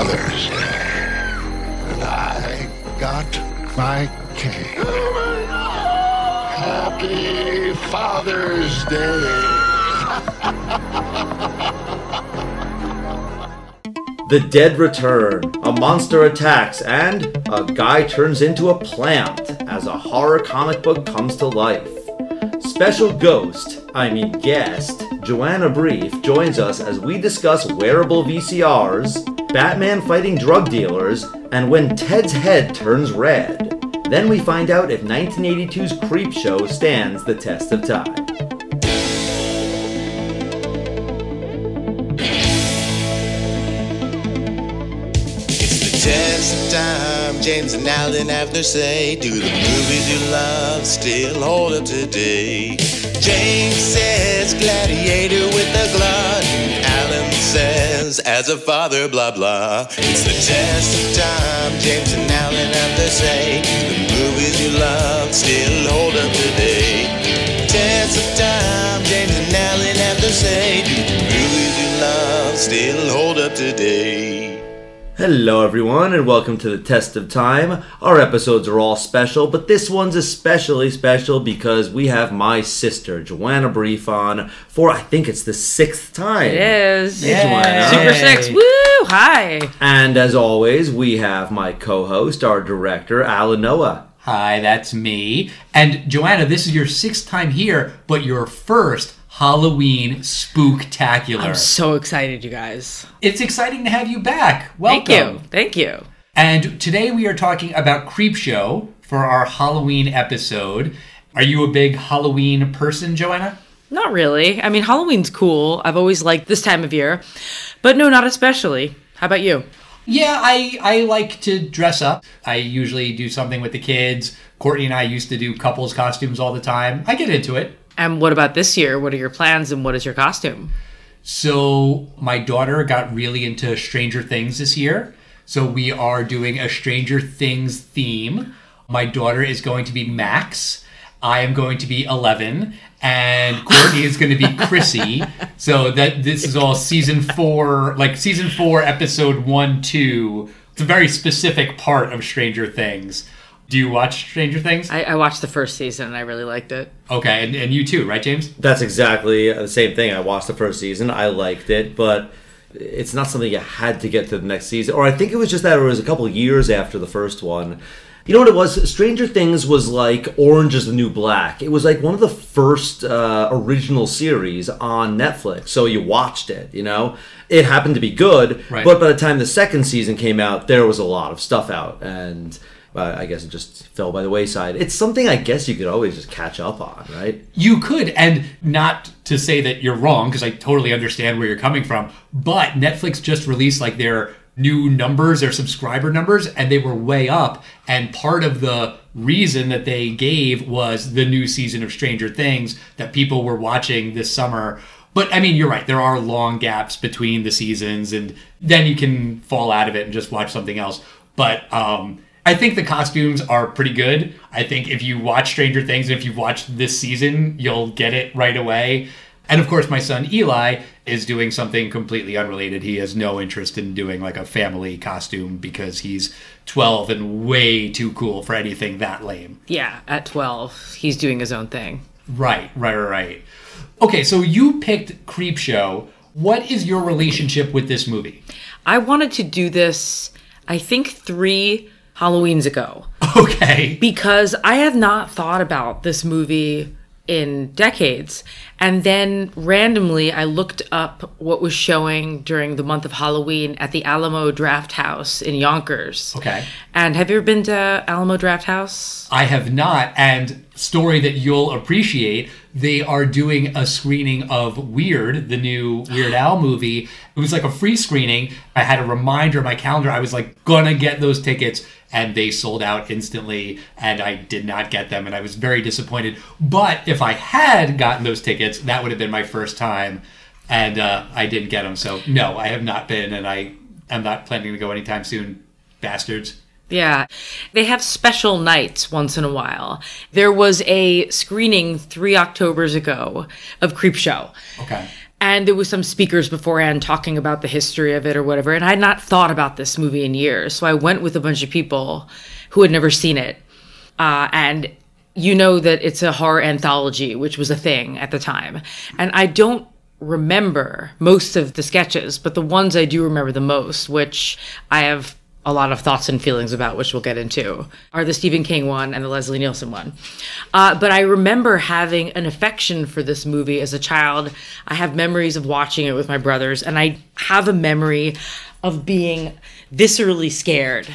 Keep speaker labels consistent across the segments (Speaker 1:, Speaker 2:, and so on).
Speaker 1: Father's And I got my cake. Happy Father's Day.
Speaker 2: The dead return, a monster attacks, and a guy turns into a plant as a horror comic book comes to life. Special ghost, I mean guest, Joanna Brief joins us as we discuss wearable VCRs, Batman fighting drug dealers, and when Ted's head turns red. Then we find out if 1982's Creep Show stands the test of time.
Speaker 3: Test of time. James and Alan have their say. Do the movies you love still hold up today? James says gladiator with a glut. Says as a father, blah blah. It's the test of time. James and Alan have their say. The movies you love still hold up today? Test of time. James and Alan have their say. Do the movies you love still hold up today?
Speaker 2: Hello, everyone, and welcome to the Test of Time. Our episodes are all special, but this one's especially special because we have my sister, Joanna Brief, on for I think it's the sixth time.
Speaker 4: It is.
Speaker 2: Hey, Joanna.
Speaker 4: Super Six. Woo! Hi.
Speaker 2: And as always, we have my co host, our director, Alan Noah.
Speaker 5: Hi, that's me. And Joanna, this is your sixth time here, but your first Halloween spooktacular.
Speaker 4: I'm so excited, you guys.
Speaker 5: it's exciting to have you back. Welcome.
Speaker 4: Thank you. Thank you.
Speaker 5: And today we are talking about Creep Show for our Halloween episode. Are you a big Halloween person, Joanna?
Speaker 4: Not really. I mean, Halloween's cool. I've always liked this time of year, but no, not especially. How about you?
Speaker 5: Yeah, I, I like to dress up. I usually do something with the kids. Courtney and I used to do couples costumes all the time. I get into it.
Speaker 4: And what about this year? What are your plans and what is your costume?
Speaker 5: So my daughter got really into Stranger Things this year. So we are doing a Stranger Things theme. My daughter is going to be Max. I am going to be 11 and Courtney is going to be Chrissy. So that this is all season 4, like season 4 episode 1 2. It's a very specific part of Stranger Things. Do you watch Stranger Things?
Speaker 4: I, I watched the first season and I really liked it.
Speaker 5: Okay, and, and you too, right, James?
Speaker 2: That's exactly the same thing. I watched the first season, I liked it, but it's not something you had to get to the next season. Or I think it was just that it was a couple years after the first one. You know what it was? Stranger Things was like Orange is the New Black. It was like one of the first uh, original series on Netflix. So you watched it, you know? It happened to be good,
Speaker 5: Right.
Speaker 2: but by the time the second season came out, there was a lot of stuff out. And uh, I guess it just fell by the wayside. It's something I guess you could always just catch up on, right?
Speaker 5: You could, and not to say that you're wrong, because I totally understand where you're coming from, but Netflix just released like their new numbers, their subscriber numbers, and they were way up. And part of the reason that they gave was the new season of Stranger Things that people were watching this summer. But I mean, you're right. There are long gaps between the seasons, and then you can fall out of it and just watch something else. But um, I think the costumes are pretty good. I think if you watch Stranger Things, and if you've watched this season, you'll get it right away. And of course, my son Eli is doing something completely unrelated. He has no interest in doing like a family costume because he's 12 and way too cool for anything that lame.
Speaker 4: Yeah, at 12, he's doing his own thing.
Speaker 5: Right, right, right, right. Okay, so you picked Creepshow. What is your relationship with this movie?
Speaker 4: I wanted to do this, I think, three Halloweens ago.
Speaker 5: Okay.
Speaker 4: because I have not thought about this movie in decades. And then randomly, I looked up what was showing during the month of Halloween at the Alamo Draft House in Yonkers.
Speaker 5: Okay.
Speaker 4: And have you ever been to Alamo Draft House?
Speaker 5: I have not. And story that you'll appreciate, they are doing a screening of Weird, the new Weird Al movie. It was like a free screening. I had a reminder in my calendar. I was like, gonna get those tickets. And they sold out instantly, and I did not get them, and I was very disappointed. But if I had gotten those tickets, that would have been my first time, and uh, I didn't get them. So no, I have not been, and I am not planning to go anytime soon. Bastards.
Speaker 4: Yeah. They have special nights once in a while. There was a screening three Octobers ago of Creep Show.
Speaker 5: Okay.
Speaker 4: and there was some speakers beforehand talking about the history of it or whatever and i had not thought about this movie in years so i went with a bunch of people who had never seen it uh, and you know that it's a horror anthology which was a thing at the time and i don't remember most of the sketches but the ones i do remember the most which i have a lot of thoughts and feelings about, which we'll get into, are the Stephen King one and the Leslie Nielsen one. Uh, but I remember having an affection for this movie as a child. I have memories of watching it with my brothers, and I have a memory of being viscerally scared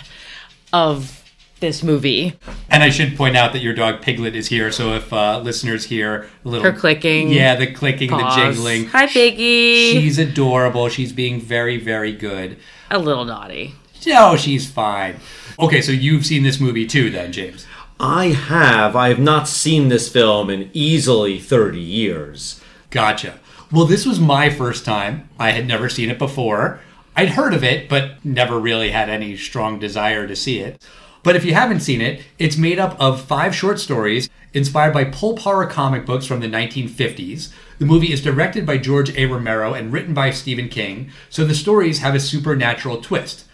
Speaker 4: of this movie.
Speaker 5: And I should point out that your dog Piglet is here, so if uh, listeners hear a little
Speaker 4: Her clicking.
Speaker 5: yeah, the clicking,
Speaker 4: Paws.
Speaker 5: the jingling,
Speaker 4: Hi, Piggy.
Speaker 5: she's adorable. She's being very, very good.
Speaker 4: a little naughty.
Speaker 5: No, she's fine. Okay, so you've seen this movie too, then, James?
Speaker 2: I have. I have not seen this film in easily 30 years.
Speaker 5: Gotcha. Well, this was my first time. I had never seen it before. I'd heard of it, but never really had any strong desire to see it. But if you haven't seen it, it's made up of five short stories inspired by pulp horror comic books from the 1950s. The movie is directed by George A. Romero and written by Stephen King, so the stories have a supernatural twist.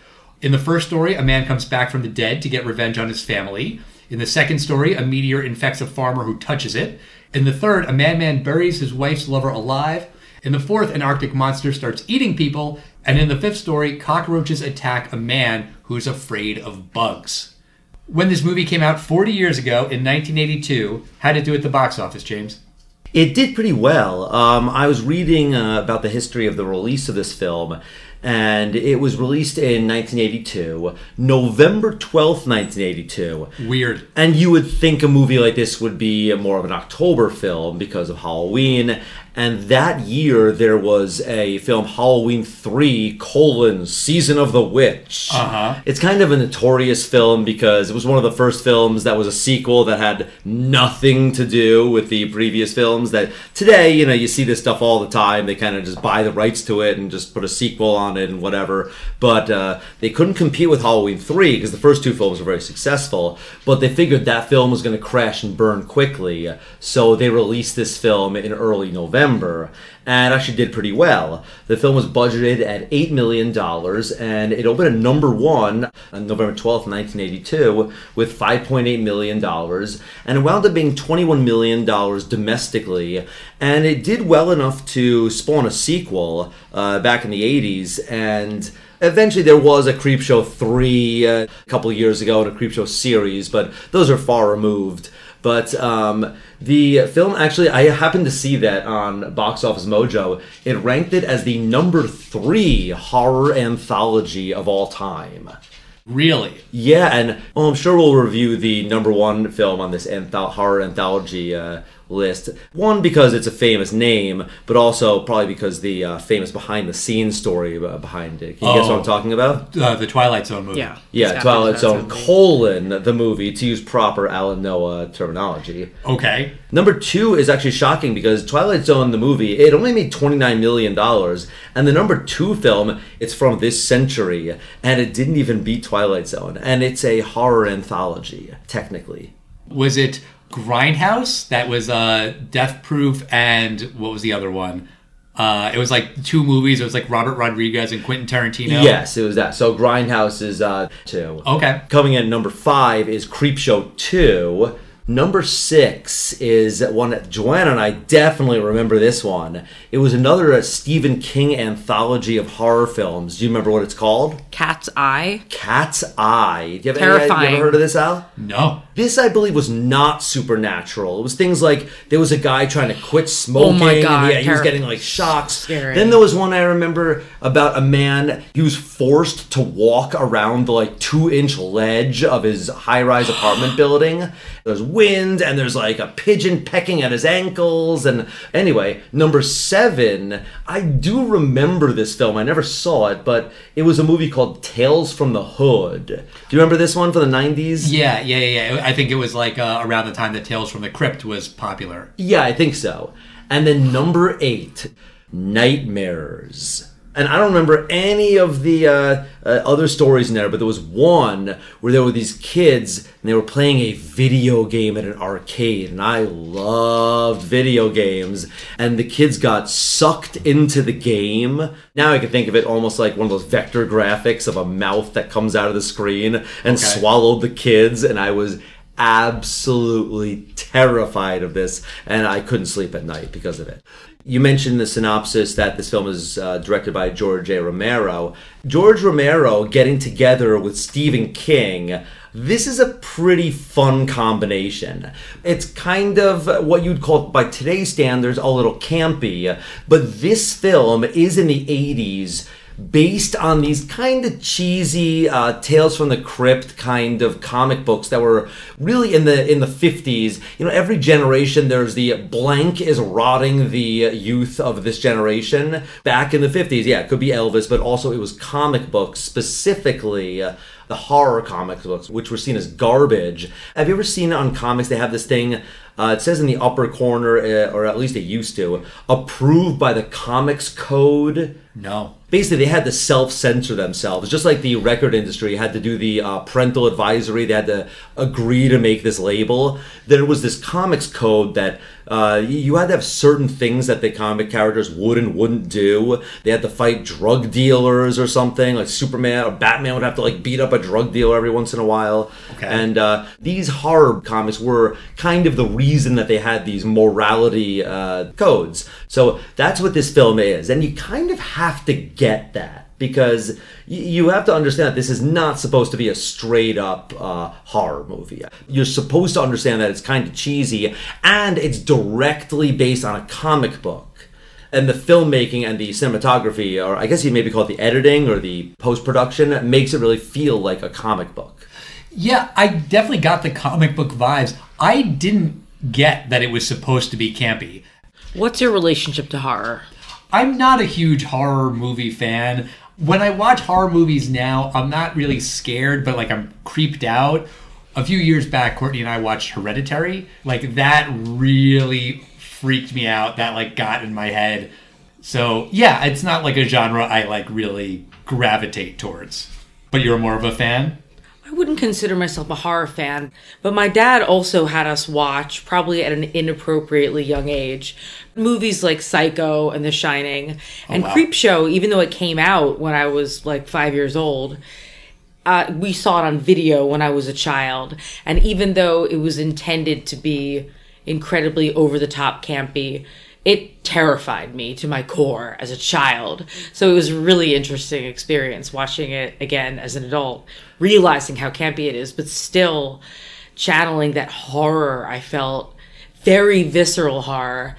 Speaker 5: In the first story, a man comes back from the dead to get revenge on his family. In the second story, a meteor infects a farmer who touches it. In the third, a madman buries his wife's lover alive. In the fourth, an Arctic monster starts eating people. And in the fifth story, cockroaches attack a man who's afraid of bugs. When this movie came out 40 years ago in 1982, how did it do at the box office, James?
Speaker 2: It did pretty well. Um, I was reading uh, about the history of the release of this film, and it was released in 1982, November 12th, 1982.
Speaker 5: Weird.
Speaker 2: And you would think a movie like this would be more of an October film because of Halloween. And that year there was a film Halloween 3 colon Season of the Witch.
Speaker 5: Uh-huh.
Speaker 2: It's kind of a notorious film because it was one of the first films that was a sequel that had nothing to do with the previous films that today, you know, you see this stuff all the time. They kind of just buy the rights to it and just put a sequel on it and whatever. But uh, they couldn't compete with Halloween 3 because the first two films were very successful. But they figured that film was going to crash and burn quickly. So they released this film in early November and actually did pretty well. The film was budgeted at $8 million and it opened at number one on November 12th, 1982, with $5.8 million. And it wound up being $21 million domestically. And it did well enough to spawn a sequel uh, back in the 80s. And Eventually, there was a Creepshow 3 uh, a couple years ago and a Creepshow series, but those are far removed. But um, the film actually, I happened to see that on Box Office Mojo. It ranked it as the number three horror anthology of all time.
Speaker 5: Really?
Speaker 2: Yeah, and well, I'm sure we'll review the number one film on this antho- horror anthology uh, list. One because it's a famous name, but also probably because the uh, famous behind the scenes story uh, behind it. Can you guess what
Speaker 5: Oh.
Speaker 2: I'm talking about?
Speaker 5: Uh, the Twilight Zone movie.
Speaker 4: Yeah.
Speaker 2: Yeah,
Speaker 4: It's
Speaker 2: Twilight
Speaker 4: after
Speaker 2: Zone colon the movie to use proper Alan Noah terminology.
Speaker 5: Okay.
Speaker 2: Number two is actually shocking because Twilight Zone, the movie, it only made $29 million. And the number two film, it's from this century, and it didn't even beat Twilight Zone. And it's a horror anthology, technically.
Speaker 5: Was it Grindhouse? That was uh, Death Proof and what was the other one? Uh, it was like two movies. It was like Robert Rodriguez and Quentin Tarantino.
Speaker 2: Yes, it was that. So Grindhouse is uh, two.
Speaker 5: Okay.
Speaker 2: Coming in at number five is Creepshow 2. Number six is one that Joanna and I definitely remember this one. It was another uh, Stephen King anthology of horror films. Do you remember what it's called?
Speaker 4: Cat's Eye.
Speaker 2: Cat's Eye. Do you have any-
Speaker 4: Terrifying.
Speaker 2: you ever heard of this, Al?
Speaker 5: No.
Speaker 2: This, I believe, was not supernatural. It was things like there was a guy trying to quit smoking.
Speaker 4: Oh my God,
Speaker 2: and yeah, he was getting like shocks.
Speaker 4: Scary.
Speaker 2: Then there was one I remember about a man. He was forced to walk around the like two inch ledge of his high rise apartment building. There's wind and there's like a pigeon pecking at his ankles. And anyway, number seven, I do remember this film. I never saw it, but it was a movie called Tales from the Hood. Do you remember this one from the 90s?
Speaker 5: Yeah, yeah, yeah. yeah. I think it was like uh, around the time that Tales from the Crypt was popular.
Speaker 2: Yeah, I think so. And then number eight, Nightmares. And I don't remember any of the uh, uh, other stories in there, but there was one where there were these kids and they were playing a video game at an arcade. And I loved video games. And the kids got sucked into the game. Now I can think of it almost like one of those vector graphics of a mouth that comes out of the screen and
Speaker 5: Okay.
Speaker 2: swallowed the kids. And I was absolutely terrified of this, and I couldn't sleep at night because of it. You mentioned the synopsis that this film is uh, directed by George A. Romero. George Romero getting together with Stephen King. This is a pretty fun combination. It's kind of what you'd call, by today's standards, a little campy, but this film is in the 80s based on these kind of cheesy uh, tales from the crypt kind of comic books that were really in the in the 50s you know every generation there's the blank is rotting the youth of this generation. Back in the 50s yeah it could be elvis but also it was comic books specifically uh, the horror comic books which were seen as garbage. Have you ever seen on comics they have this thing uh, it says in the upper corner, uh, or at least it used to, approved by the Comics Code.
Speaker 5: No.
Speaker 2: basically they had to self-censor themselves. Just like the record industry had to do the uh, parental advisory they had to agree to make this label. There was this comics code that uh, you had to have certain things that the comic characters would and wouldn't do. They had to fight drug dealers or something like superman or batman would have to like beat up a drug dealer every once in a while.
Speaker 5: Okay.
Speaker 2: and uh, these horror comics were kind of the reason that they had these morality uh, codes. So that's what this film is, and you kind of have to get that because you have to understand that this is not supposed to be a straight up uh, horror movie. You're supposed to understand that it's kind of cheesy and it's directly based on a comic book. And the filmmaking and the cinematography, or I guess you maybe call it the editing or the post production, makes it really feel like a comic book.
Speaker 5: Yeah, I definitely got the comic book vibes. I didn't get that it was supposed to be campy.
Speaker 4: What's your relationship to horror?
Speaker 5: I'm not a huge horror movie fan. When I watch horror movies now, I'm not really scared, but like I'm creeped out. A few years back, Courtney and I watched Hereditary. Like that really freaked me out. That like got in my head. So yeah, it's not like a genre I like really gravitate towards. But you're more of a fan?
Speaker 4: I wouldn't consider myself a horror fan, but my dad also had us watch, probably at an inappropriately young age, movies like Psycho and The Shining and
Speaker 5: wow.
Speaker 4: Creepshow, even though it came out when I was like five years old. Uh, we saw it on video when I was a child, and even though it was intended to be incredibly over the top campy, it terrified me to my core as a child. So it was a really interesting experience watching it again as an adult, realizing how campy it is, but still channeling that horror I felt, very visceral horror,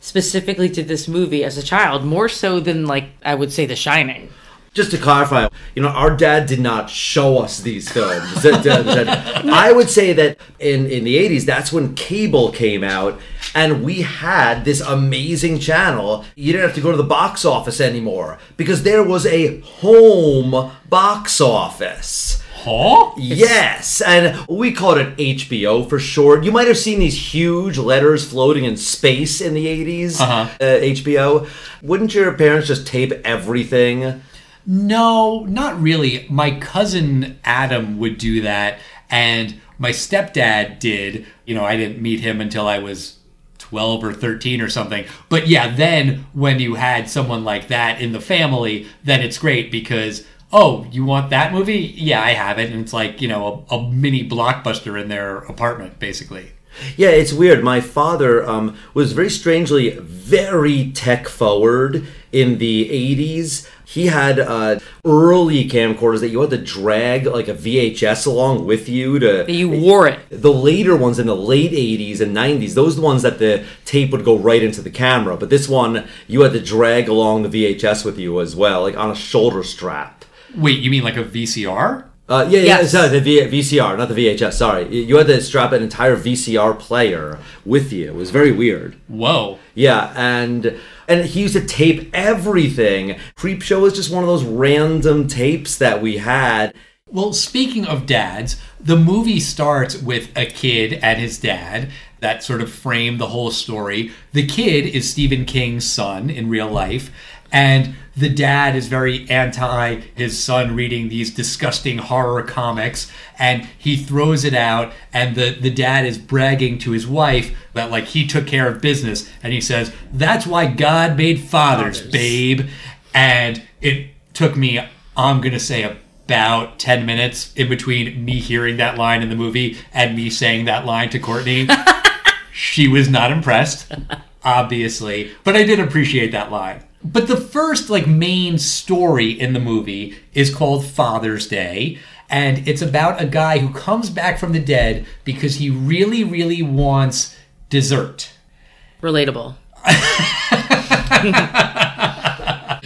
Speaker 4: specifically to this movie as a child, more so than like I would say The Shining.
Speaker 2: Just to clarify, you know, our dad did not show us these films. I would say that in, in the 80s, that's when cable came out, and we had this amazing channel. You didn't have to go to the box office anymore because there was a home box office.
Speaker 5: Huh?
Speaker 2: Yes, and we called it HBO for short. You might have seen these huge letters floating in space in the 80s,
Speaker 5: Uh-huh.
Speaker 2: uh, HBO. Wouldn't your parents just tape everything?
Speaker 5: No, not really. My cousin Adam would do that, and my stepdad did. You know, I didn't meet him until I was 12 or 13 or something. But yeah, then when you had someone like that in the family, then it's great because, oh, you want that movie? Yeah, I have it. And it's like, you know, a, a mini blockbuster in their apartment, basically.
Speaker 2: Yeah, it's weird. My father um, was very strangely very tech forward in the 80s. He had uh, early camcorders that you had to drag like a VHS along with you to.
Speaker 4: You wore it.
Speaker 2: The later ones in the late 80s and 90s, those are the ones that the tape would go right into the camera. But this one, you had to drag along the VHS with you as well, like on a shoulder strap.
Speaker 5: Wait, you mean like a VCR?
Speaker 2: Uh, yeah, yeah,
Speaker 4: Yes.
Speaker 2: sorry, the v- VCR, not the VHS. Sorry, You- you had to strap an entire VCR player with you. It was very weird.
Speaker 5: Whoa.
Speaker 2: Yeah, and and he used to tape everything. Creep Show was just one of those random tapes that we had.
Speaker 5: Well, speaking of dads, the movie starts with a kid and his dad that sort of frame the whole story. The kid is Stephen King's son in real life, and the dad is very anti his son reading these disgusting horror comics and he throws it out and the, the dad is bragging to his wife that like he took care of business and he says that's why god made fathers,
Speaker 4: Fathers.
Speaker 5: babe and it took me i'm gonna say about 10 minutes in between me hearing that line in the movie and me saying that line to courtney she was not impressed, obviously, but I did appreciate that line. But the first like main story in the movie is called Father's Day, and it's about a guy who comes back from the dead because he really really wants dessert.
Speaker 4: Relatable.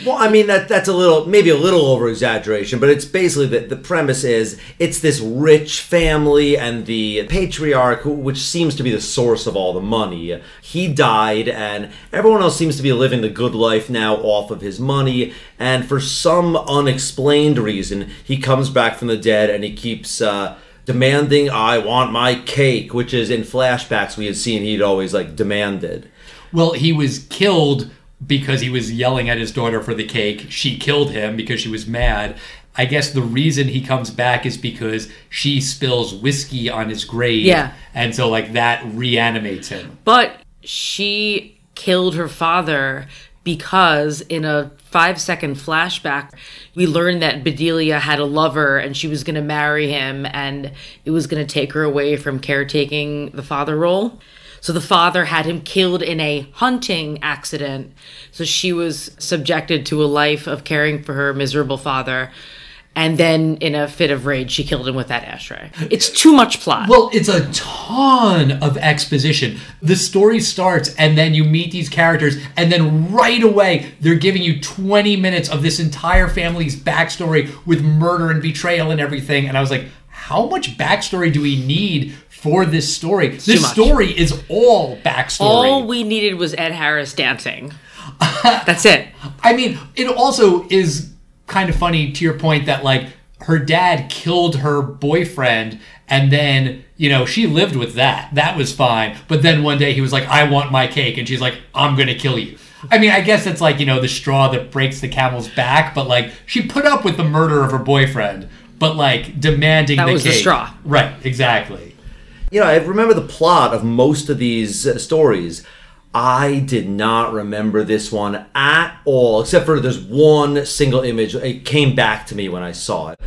Speaker 2: Well, I mean that that's a little maybe a little over exaggeration, but it's basically that the premise is it's this rich family and the patriarch, who, which seems to be the source of all the money. He died, and everyone else seems to be living the good life now off of his money. And for some unexplained reason, he comes back from the dead and he keeps. Uh, Demanding, I want my cake, which is in flashbacks we had seen he'd always like demanded.
Speaker 5: Well, he was killed because he was yelling at his daughter for the cake. She killed him because she was mad. I guess the reason he comes back is because she spills whiskey on his grave.
Speaker 4: Yeah.
Speaker 5: And so, like, that reanimates him.
Speaker 4: But she killed her father because in a five second flashback, we learned that Bedelia had a lover and she was going to marry him and it was going to take her away from caretaking the father role. So the father had him killed in a hunting accident. So she was subjected to a life of caring for her miserable father. And then, in a fit of rage, she killed him with that ashtray. It's too much plot.
Speaker 5: Well, it's a ton of exposition. The story starts, and then you meet these characters, and then right away, they're giving you 20 minutes of this entire family's backstory with murder and betrayal and everything. And I was like, how much backstory do we need for this story?
Speaker 4: too
Speaker 5: This story is all backstory.
Speaker 4: All we needed was Ed Harris dancing. That's it.
Speaker 5: I mean, it also is kind of funny to your point that like her dad killed her boyfriend and then, you know, she lived with that. That was fine. But then one day he was like, "I want my cake." And she's like, "I'm going to kill you." I mean, I guess it's like, you know, the straw that breaks the camel's back, but like she put up with the murder of her boyfriend, but like demanding
Speaker 4: That
Speaker 5: the
Speaker 4: was the
Speaker 5: cake.
Speaker 4: straw.
Speaker 5: Right, exactly.
Speaker 2: You know, I remember the plot of most of these uh, stories. I did not remember this one at all, except for there's one single image. It came back to me when I saw it.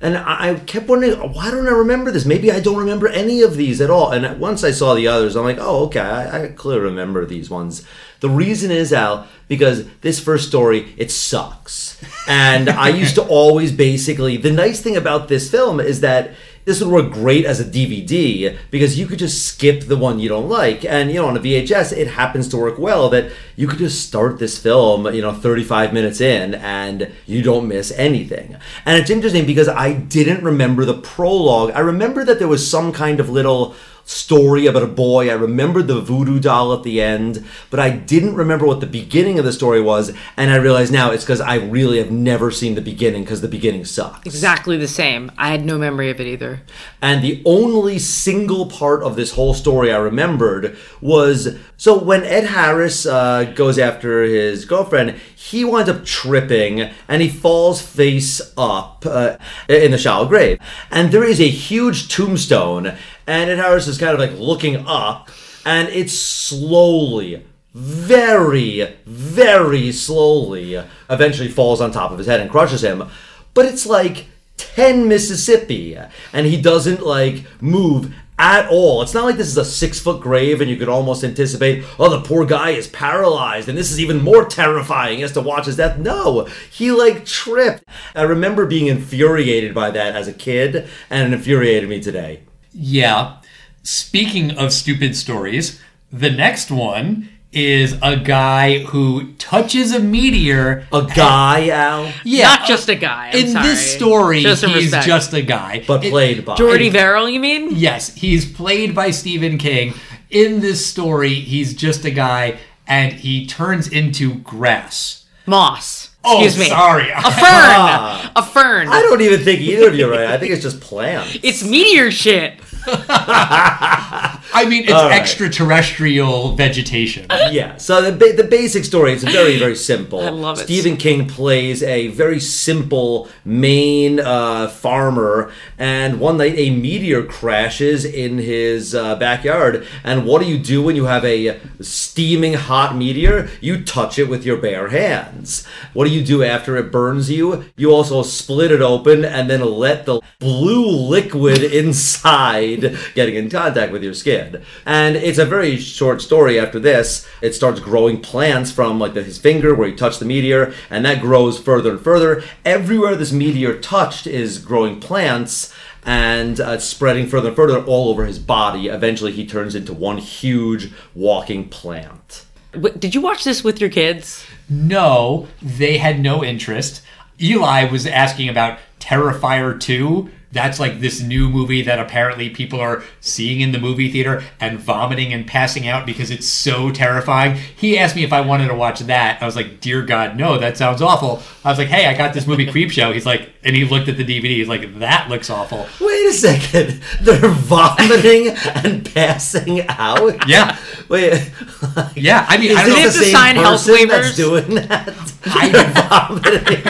Speaker 2: And I kept wondering, why don't I remember this? Maybe I don't remember any of these at all. And once I saw the others, I'm like, oh, okay, I, I clearly remember these ones. The reason is, Al, because this first story, it sucks. And I used to always basically, the nice thing about this film is that this would work great as a DVD because you could just skip the one you don't like. And, you know, on a VHS, it happens to work well that you could just start this film, you know, 35 minutes in and you don't miss anything. And it's interesting because I didn't remember the prologue. I remember that there was some kind of little story about a boy. I remembered the voodoo doll at the end, but I didn't remember what the beginning of the story was. And I realize now it's because I really have never seen the beginning because the beginning sucks.
Speaker 4: Exactly the same. I had no memory of it either.
Speaker 2: And the only single part of this whole story I remembered was so when Ed Harris uh, goes after his girlfriend, he winds up tripping and he falls face up uh, in the shallow grave. And there is a huge tombstone, and Ed Harris is kind of like looking up, and it's slowly, very, very slowly, eventually falls on top of his head and crushes him. But it's like 10 Mississippi, and he doesn't like move at all. It's not like this is a six foot grave and you could almost anticipate, oh, the poor guy is paralyzed and this is even more terrifying. He has to watch his death. No, he like tripped. I remember being infuriated by that as a kid, and it infuriated me today.
Speaker 5: Yeah. Speaking of stupid stories, the next one is a guy who touches a meteor.
Speaker 2: A guy, Al,
Speaker 5: Yeah,
Speaker 4: Not just a guy. I'm
Speaker 5: in
Speaker 4: sorry.
Speaker 5: this story,
Speaker 4: Show some
Speaker 5: he's
Speaker 4: respect.
Speaker 5: just a guy.
Speaker 2: but
Speaker 5: It-
Speaker 2: played by
Speaker 4: Jordy Verrill, you mean?
Speaker 5: Yes, he's played by Stephen King. In this story, he's just a guy and he turns into grass.
Speaker 4: Moss.
Speaker 5: Oh,
Speaker 4: Excuse me.
Speaker 5: sorry.
Speaker 4: A fern. a fern.
Speaker 2: I don't even think either of you are right. I think it's just plants.
Speaker 4: It's meteor shit.
Speaker 5: I mean, it's
Speaker 2: All right.
Speaker 5: extraterrestrial vegetation.
Speaker 2: yeah. So the ba- the basic story is very very simple.
Speaker 4: I love it.
Speaker 2: Stephen King plays a very simple Maine uh, farmer, and one night a meteor crashes in his uh, backyard. And what do you do when you have a steaming hot meteor? You touch it with your bare hands. What do you do after it burns you? You also split it open and then let the blue liquid inside getting in contact with your skin. And it's a very short story after this. It starts growing plants from like the, his finger where he touched the meteor, and that grows further and further. Everywhere this meteor touched is growing plants. And uh, it's spreading further and further all over his body. Eventually, he turns into one huge walking plant.
Speaker 4: Wait, Did you watch this with your kids?
Speaker 5: No, they had no interest. Eli was asking about Terrifier 2. That's like this new movie that apparently people are seeing in the movie theater and vomiting and passing out because it's so terrifying. He asked me if I wanted to watch that. I was like, Dear God, no, that sounds awful. I was like, Hey, I got this movie Creep Show. He's like, and he looked at the DVD. He's like, That looks awful.
Speaker 2: Wait a second. They're vomiting and passing out?
Speaker 5: Yeah.
Speaker 2: Wait.
Speaker 5: Yeah, I mean,
Speaker 2: Is
Speaker 5: I don't know.
Speaker 4: they have
Speaker 2: the
Speaker 4: to
Speaker 2: same
Speaker 4: sign health
Speaker 2: person that's
Speaker 4: waivers?
Speaker 2: doing that?
Speaker 5: I,
Speaker 2: vomiting.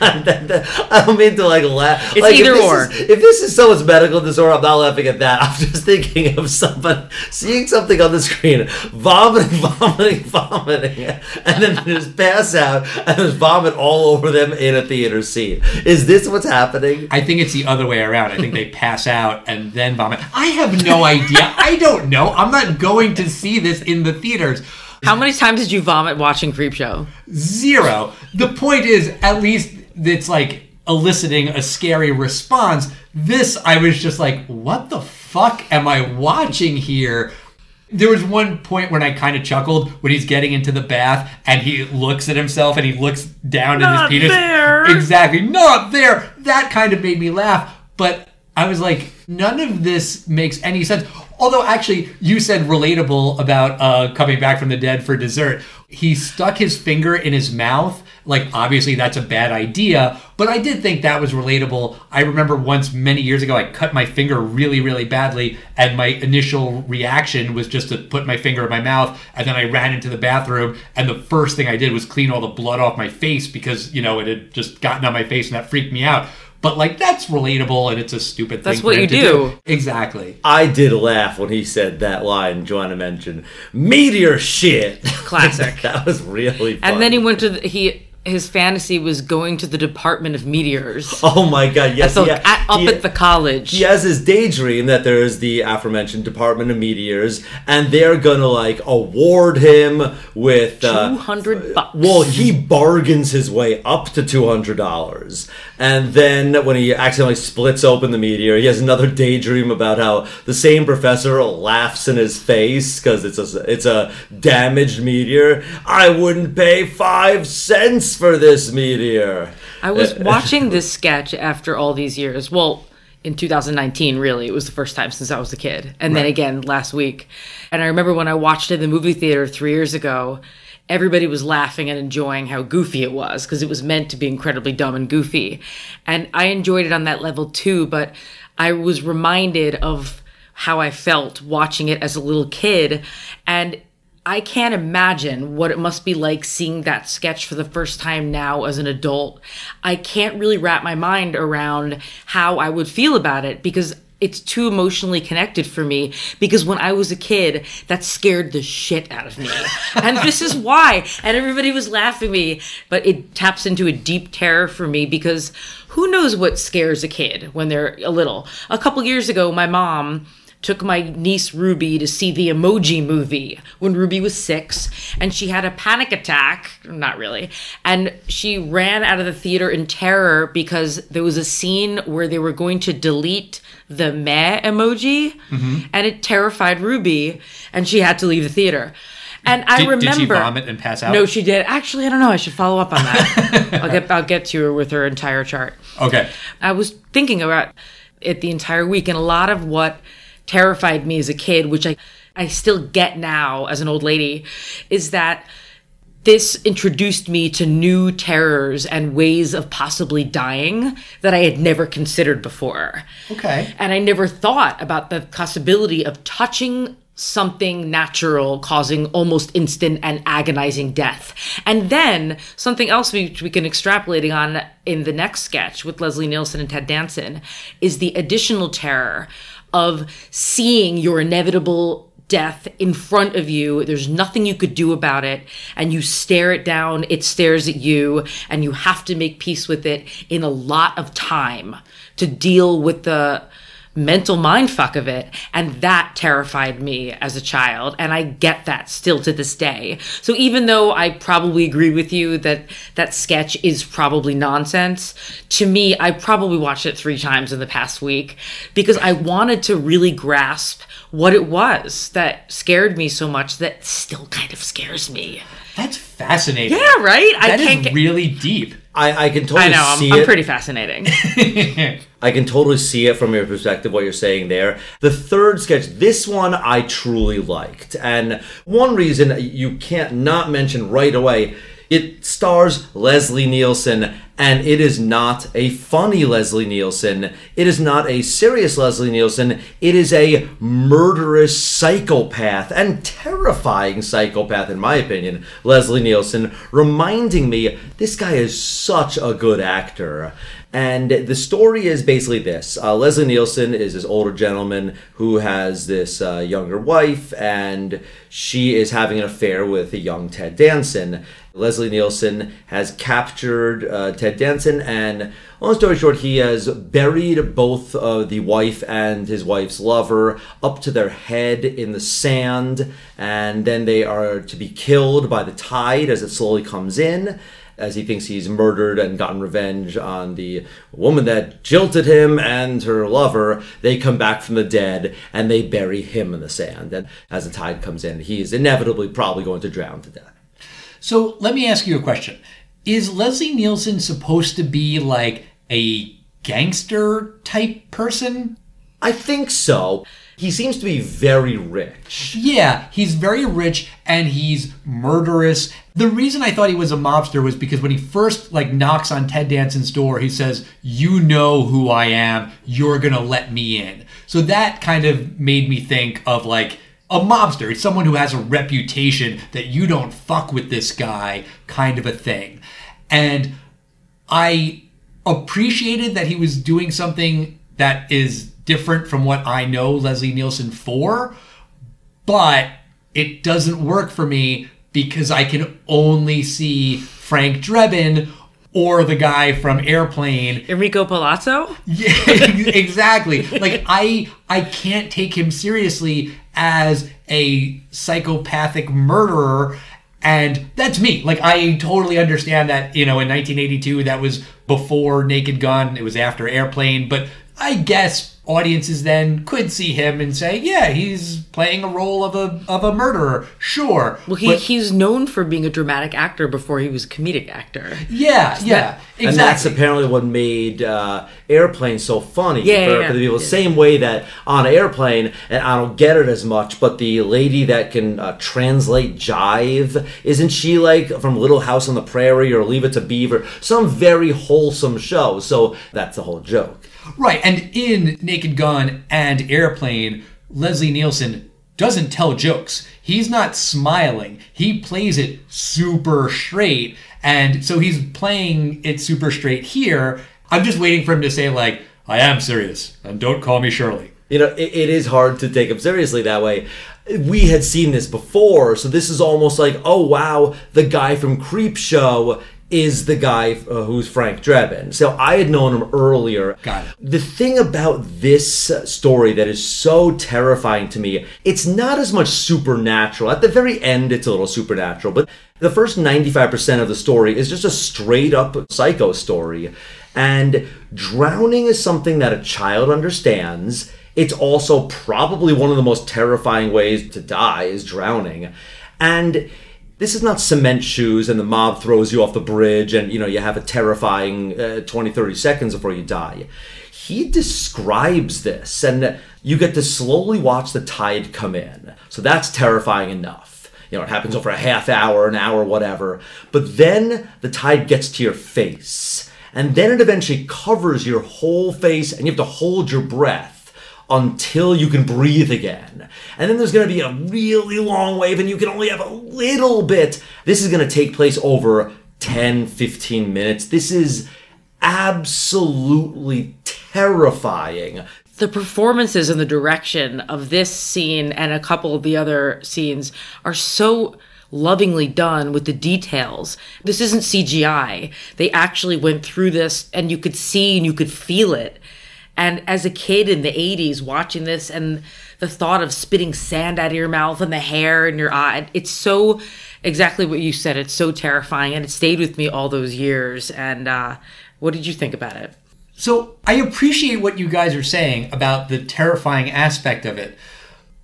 Speaker 2: And then- I don't mean to like laugh.
Speaker 4: It's
Speaker 2: like, if
Speaker 4: either
Speaker 2: this
Speaker 4: or.
Speaker 2: Is, if this is someone's medical disorder, I'm not laughing at that. I'm just thinking of someone seeing something on the screen, vomiting, vomiting, vomiting, and then just pass out and there's vomit all over them in a theater scene. Is this what's happening?
Speaker 5: I think it's the other way around. I think they pass out and then vomit. I have no idea. I don't know. I'm not going to see this in the theaters.
Speaker 4: How many times did you vomit watching Creep Show?
Speaker 5: Zero. The point is, at least it's like eliciting a scary response. This, I was just like, what the fuck am I watching here? There was one point when I kind of chuckled when he's getting into the bath and he looks at himself and he looks down at his penis.
Speaker 4: there.
Speaker 5: Exactly, not there. That kind of made me laugh, but I was like, none of this makes any sense. Although, actually, you said relatable about uh, coming back from the dead for dessert. He stuck his finger in his mouth. Like, obviously, that's a bad idea, but I did think that was relatable. I remember once many years ago, I cut my finger really, really badly, and my initial reaction was just to put my finger in my mouth, and then I ran into the bathroom, and the first thing I did was clean all the blood off my face because, you know, it had just gotten on my face, and that freaked me out. But like that's relatable and it's a stupid
Speaker 4: That's
Speaker 5: thing.
Speaker 4: what
Speaker 5: for him
Speaker 4: you
Speaker 5: to
Speaker 4: do.
Speaker 5: Exactly.
Speaker 2: I did laugh when he said that line Joanna mentioned. Meteor shit.
Speaker 4: Classic.
Speaker 2: that was really funny.
Speaker 4: And then he went to the, he his fantasy was going to the Department of Meteors.
Speaker 2: Oh my god, yes.
Speaker 4: So
Speaker 2: he-
Speaker 4: at, up
Speaker 2: he-
Speaker 4: at the college.
Speaker 2: He has his daydream that there is the aforementioned Department of Meteors, and they're gonna like award him with uh,
Speaker 4: Two hundred bucks.
Speaker 2: Well, he bargains his way up to two hundred dollars, and then when he accidentally splits open the meteor, he has another daydream about how the same professor laughs in his face because it's a it's a damaged meteor. I wouldn't pay five cents for this meteor.
Speaker 4: I was uh, watching this sketch after all these years. Well, in 2019, really, it was the first time since I was a kid, and then again last week. And I remember when I watched it in the movie theater three years ago. Everybody was laughing and enjoying how goofy it was because it was meant to be incredibly dumb and goofy. And I enjoyed it on that level too, but I was reminded of how I felt watching it as a little kid. And I can't imagine what it must be like seeing that sketch for the first time now as an adult. I can't really wrap my mind around how I would feel about it because it's too emotionally connected for me because when I was a kid, that scared the shit out of me. and this is why. And everybody was laughing at me, but it taps into a deep terror for me because who knows what scares a kid when they're a little. A couple years ago, my mom took my niece Ruby to see the Emoji movie when Ruby was six, and she had a panic attack. Not really. And she ran out of the theater in terror because there was a scene where they were going to delete the meh emoji, mm-hmm. and it terrified Ruby, and she had to leave the theater. And I
Speaker 5: Did,
Speaker 4: remember.
Speaker 5: did she vomit and pass out?
Speaker 4: No, she did. Actually, I don't know. I should follow up on that. I'll get I'll get to her with her entire chart.
Speaker 5: Okay.
Speaker 4: I was thinking about it the entire week, and a lot of what terrified me as a kid, which I, I still get now as an old lady, is that this introduced me to new terrors and ways of possibly dying that I had never considered before.
Speaker 5: Okay.
Speaker 4: And I never thought about the possibility of touching something natural causing almost instant and agonizing death. And then something else we, we can extrapolating on in the next sketch with Leslie Nielsen and Ted Danson is the additional terror of seeing your inevitable death in front of you. There's nothing you could do about it. And you stare it down, it stares at you, and you have to make peace with it in a lot of time to deal with the mental mind fuck of it. And that terrified me as a child. And I get that still to this day. So even though I probably agree with you that that sketch is probably nonsense, to me, I probably watched it three times in the past week because I wanted to really grasp what it was that scared me so much that still kind of scares me.
Speaker 5: That's fascinating.
Speaker 4: Yeah, right? I
Speaker 5: That is
Speaker 4: can't get-
Speaker 5: really deep.
Speaker 2: I, I can totally
Speaker 4: I know, I'm, I'm pretty fascinating.
Speaker 2: I can totally see it from your perspective, what you're saying there. The third sketch, this one I truly liked. And one reason you can't not mention right away, it stars Leslie Nielsen, and it is not a funny Leslie Nielsen. It is not a serious Leslie Nielsen. It is a murderous psychopath and terrifying psychopath, in my opinion, Leslie Nielsen, reminding me this guy is such a good actor. And the story is basically this uh, Leslie Nielsen is this older gentleman who has this uh, younger wife, and she is having an affair with a young Ted Danson. Leslie Nielsen has captured uh, Ted Danson, and long story short, he has buried both uh, the wife and his wife's lover up to their head in the sand, and then they are to be killed by the tide as it slowly comes in as he thinks he's murdered and gotten revenge on the woman that jilted him and her lover. They come back from the dead and they bury him in the sand. And as the tide comes in, he is inevitably probably going to drown to death.
Speaker 5: So let me ask you a question. Is Leslie Nielsen supposed to be like a gangster type person?
Speaker 2: I think so. He seems to be very rich.
Speaker 5: Yeah, he's very rich and he's murderous. The reason I thought he was a mobster was because when he first like knocks on Ted Danson's door, he says, "You know who I am. You're going to let me in." So that kind of made me think of like a mobster. It's someone who has a reputation that you don't fuck with this guy kind of a thing. And I appreciated that he was doing something that is different from what I know Leslie Nielsen for, but it doesn't work for me because I can only see Frank Drebin or the guy from Airplane
Speaker 4: Enrico Palazzo?
Speaker 5: yeah, exactly. Like I I can't take him seriously as a psychopathic murderer and that's me. Like I totally understand that, you know, in 1982 that was before Naked Gun, it was after Airplane, but I guess audiences then could see him and say, "Yeah, he's playing a role of a of a murderer." Sure.
Speaker 4: Well, he,
Speaker 5: But-
Speaker 4: he's known for being a dramatic actor before he was a comedic actor.
Speaker 5: yeah, yeah. Exactly.
Speaker 2: And that's apparently what made uh, Airplane so funny
Speaker 4: Yeah,
Speaker 2: for,
Speaker 4: yeah,
Speaker 2: for the people.
Speaker 4: yeah.
Speaker 2: Same way that on Airplane, and I don't get it as much, but the lady that can uh, translate jive, isn't she like from Little House on the Prairie or Leave It to Beaver? Some very wholesome show. So that's the whole joke.
Speaker 5: Right, and in Naked Gun and Airplane, Leslie Nielsen doesn't tell jokes. He's not smiling. He plays it super straight, and so he's playing it super straight here. I'm just waiting for him to say like, "I am serious, and don't call me Shirley."
Speaker 2: You know, it, it is hard to take him seriously that way. We had seen this before, so this is almost like, oh wow, the guy from Creep Show is the guy uh, who's Frank Drebin. So I had known him earlier.
Speaker 5: Got it.
Speaker 2: The thing about this uh, story that is so terrifying to me, it's not as much supernatural. At the very end, it's a little supernatural, but the first 95% of the story is just a straight up psycho story. And drowning is something that a child understands. It's also probably one of the most terrifying ways to die is drowning. And this is not cement shoes and the mob throws you off the bridge and you know you have a terrifying uh, 20 30 seconds before you die. He describes this and you get to slowly watch the tide come in. So that's terrifying enough. You know it happens over a half hour an hour whatever. But then the tide gets to your face and then it eventually covers your whole face and you have to hold your breath until you can breathe again. And then there's going to be a really long wave and you can only have a little bit. This is going to take place over 10, 15 minutes. This is absolutely terrifying.
Speaker 4: the performances and the direction of this scene and a couple of the other scenes are so lovingly done with the details. This isn't CGI. They actually went through this and you could see and you could feel it. And as a kid in the 80s watching this and the thought of spitting sand out of your mouth and the hair in your eye, it's so exactly what you said. It's so terrifying and it stayed with me all those years. And uh, what did you think about it?
Speaker 5: So I appreciate what you guys are saying about the terrifying aspect of it,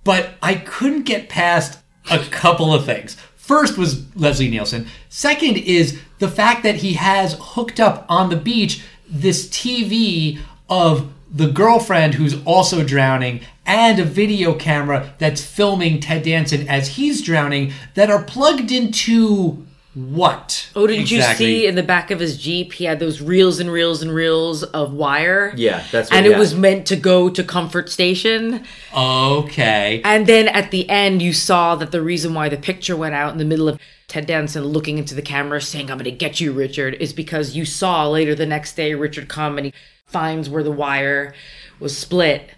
Speaker 5: but I couldn't get past a couple of things. First was Leslie Nielsen. Second is the fact that he has hooked up on the beach this TV of the girlfriend who's also drowning and a video camera that's filming Ted Danson as he's drowning that are plugged into what?
Speaker 4: Oh, didn't
Speaker 5: exactly?
Speaker 4: you see in the back of his Jeep, he had those reels and reels and reels of wire?
Speaker 2: Yeah, that's what
Speaker 4: And it was meant to go to Comfort Station.
Speaker 5: Okay.
Speaker 4: And then at the end, you saw that the reason why the picture went out in the middle of Ted Danson looking into the camera saying, I'm going to get you, Richard, is because you saw later the next day Richard come and he finds where the wire was split.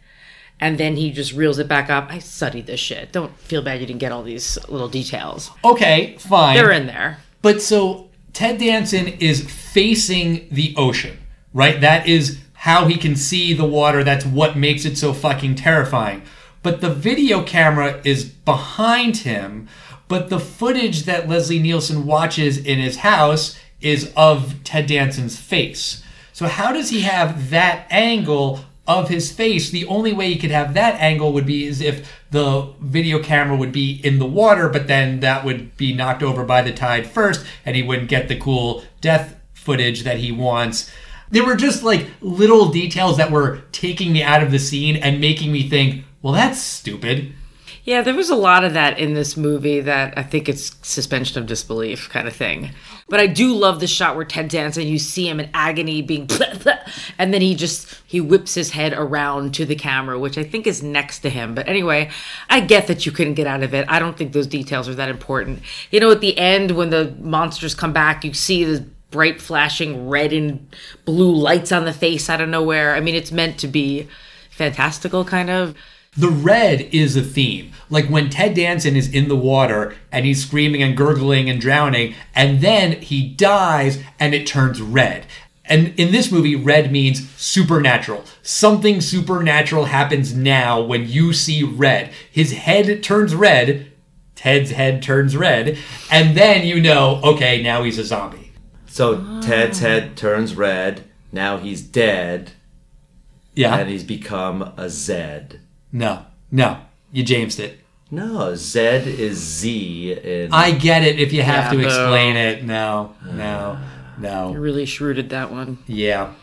Speaker 4: And then he just reels it back up. I studied this shit. Don't feel bad you didn't get all these little details.
Speaker 5: Okay, fine.
Speaker 4: They're in there.
Speaker 5: But so Ted Danson is facing the ocean, right? That is how he can see the water. That's what makes it so fucking terrifying. But the video camera is behind him, but the footage that Leslie Nielsen watches in his house is of Ted Danson's face. So how does he have that angle of his face? The only way he could have that angle would be as if the video camera would be in the water, but then that would be knocked over by the tide first, and he wouldn't get the cool death footage that he wants. There were just like little details that were taking me out of the scene and making me think, well, that's stupid.
Speaker 4: Yeah, there was a lot of that in this movie that I think it's suspension of disbelief kind of thing. But I do love the shot where Ted Danson, you see him in agony being and then he just he whips his head around to the camera, which I think is next to him. But anyway, I get that you couldn't get out of it. I don't think those details are that important. You know, at the end when the monsters come back, you see the bright flashing red and blue lights on the face out of nowhere. I mean, it's meant to be fantastical kind of.
Speaker 5: The red is a theme. Like when Ted Danson is in the water and he's screaming and gurgling and drowning, and then he dies and it turns red. And in this movie, red means supernatural. Something supernatural happens now when you see red. His head turns red, Ted's head turns red, and then you know, okay, now he's a zombie.
Speaker 2: So Ted's head turns red. Now he's dead,
Speaker 5: Yeah?
Speaker 2: and he's become a Zed.
Speaker 5: No, no, you jamesed it.
Speaker 2: No, Z is Z in.
Speaker 5: I get it if you have
Speaker 4: Yeah,
Speaker 5: to
Speaker 4: no.
Speaker 5: explain it. No, no, ah. no.
Speaker 4: You really shrewded that one.
Speaker 5: Yeah.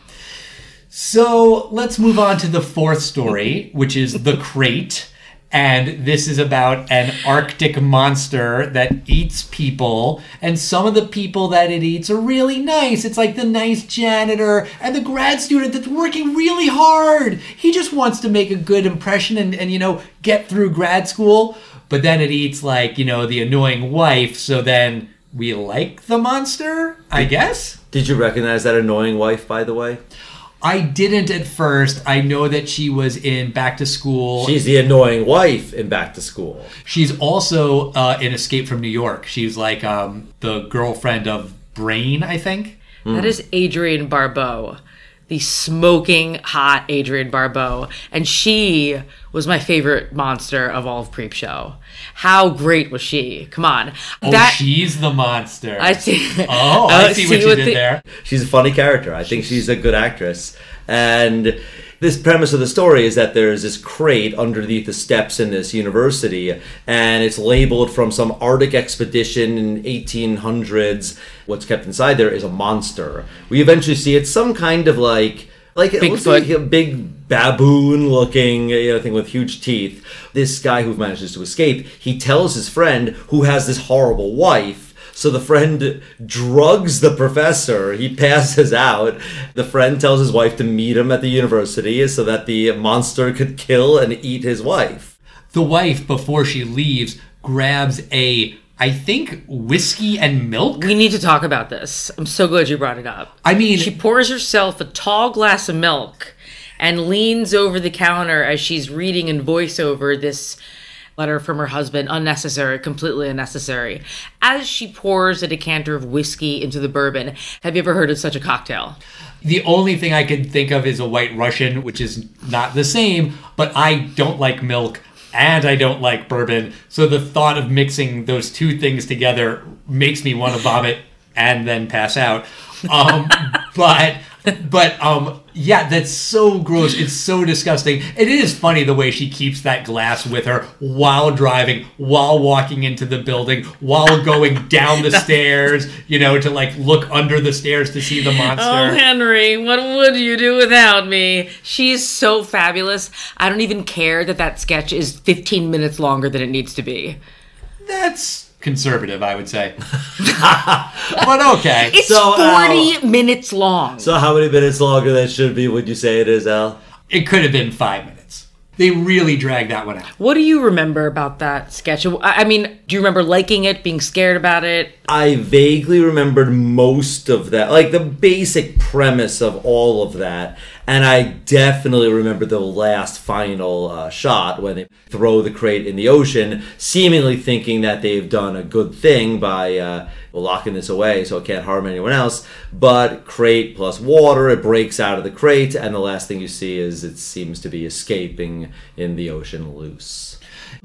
Speaker 5: So let's move on to the fourth story, which is The Crate. And this is about an Arctic monster that eats people. And some of the people that it eats are really nice. It's like the nice janitor and the grad student that's working really hard. He just wants to make a good impression and, and you know, get through grad school. But then it eats like, you know, the annoying wife. So then we like the monster, I guess?
Speaker 2: Did you recognize that annoying wife, by the way?
Speaker 5: I didn't at first. I know that she was in Back to School.
Speaker 2: She's the annoying wife in Back to School.
Speaker 5: She's also uh, in Escape from New York. She's like um, the girlfriend of Brain, I think.
Speaker 4: That is Adrienne Barbeau, the smoking hot Adrienne Barbeau. And she was my favorite monster of all of Creepshow. How great was she? Come on.
Speaker 5: Oh, she's the monster.
Speaker 4: I see.
Speaker 5: Oh, I
Speaker 4: Uh,
Speaker 5: see, what you did
Speaker 4: the-
Speaker 5: there.
Speaker 2: She's a funny character. I think she's a good actress. And this premise of the story is that there's this crate underneath the steps in this university, and it's labeled from some Arctic expedition in 1800s. What's kept inside there is a monster. We eventually see it's some kind of like like it looks like a big baboon looking you know, thing with huge teeth. This guy who manages to escape, he tells his friend who has this horrible wife. So the friend drugs the professor. He passes out. The friend tells his wife to meet him at the university so that the monster could kill and eat his wife.
Speaker 5: The wife, before she leaves, grabs a, I think, whiskey and milk.
Speaker 4: We need to talk about this. I'm so glad you brought it up.
Speaker 5: I mean,
Speaker 4: She pours herself a tall glass of milk and leans over the counter as she's reading in voiceover this letter from her husband. Unnecessary, completely unnecessary. As she pours a decanter of whiskey into the bourbon, have you ever heard of such a cocktail?
Speaker 5: The only thing I can think of is a white Russian, which is not the same, but I don't like milk and I don't like bourbon. So the thought of mixing those two things together makes me want to vomit and then pass out. Um, but but um yeah, that's so gross. It's so disgusting. And it is funny the way she keeps that glass with her while driving, while walking into the building, while going down the stairs, you know, to like look under the stairs to see the monster.
Speaker 4: Oh, Henry, what would you do without me? She's so fabulous. I don't even care that that sketch is 15 minutes longer than it needs to be.
Speaker 5: That's conservative, I would say. but okay.
Speaker 4: It's
Speaker 2: So,
Speaker 4: 40 minutes long.
Speaker 2: So how many minutes longer that should be would you say it is, Al?
Speaker 5: It could have been five minutes. They really dragged that one out.
Speaker 4: What do you remember about that sketch? I I mean, do you remember liking it, being scared about it?
Speaker 2: I vaguely remembered most of that, like the basic premise of all of that. And I definitely remember the last final uh, shot when they throw the crate in the ocean, seemingly thinking that they've done a good thing by uh, locking this away so it can't harm anyone else. But crate plus water, it breaks out of the crate, and the last thing you see is it seems to be escaping in the ocean loose.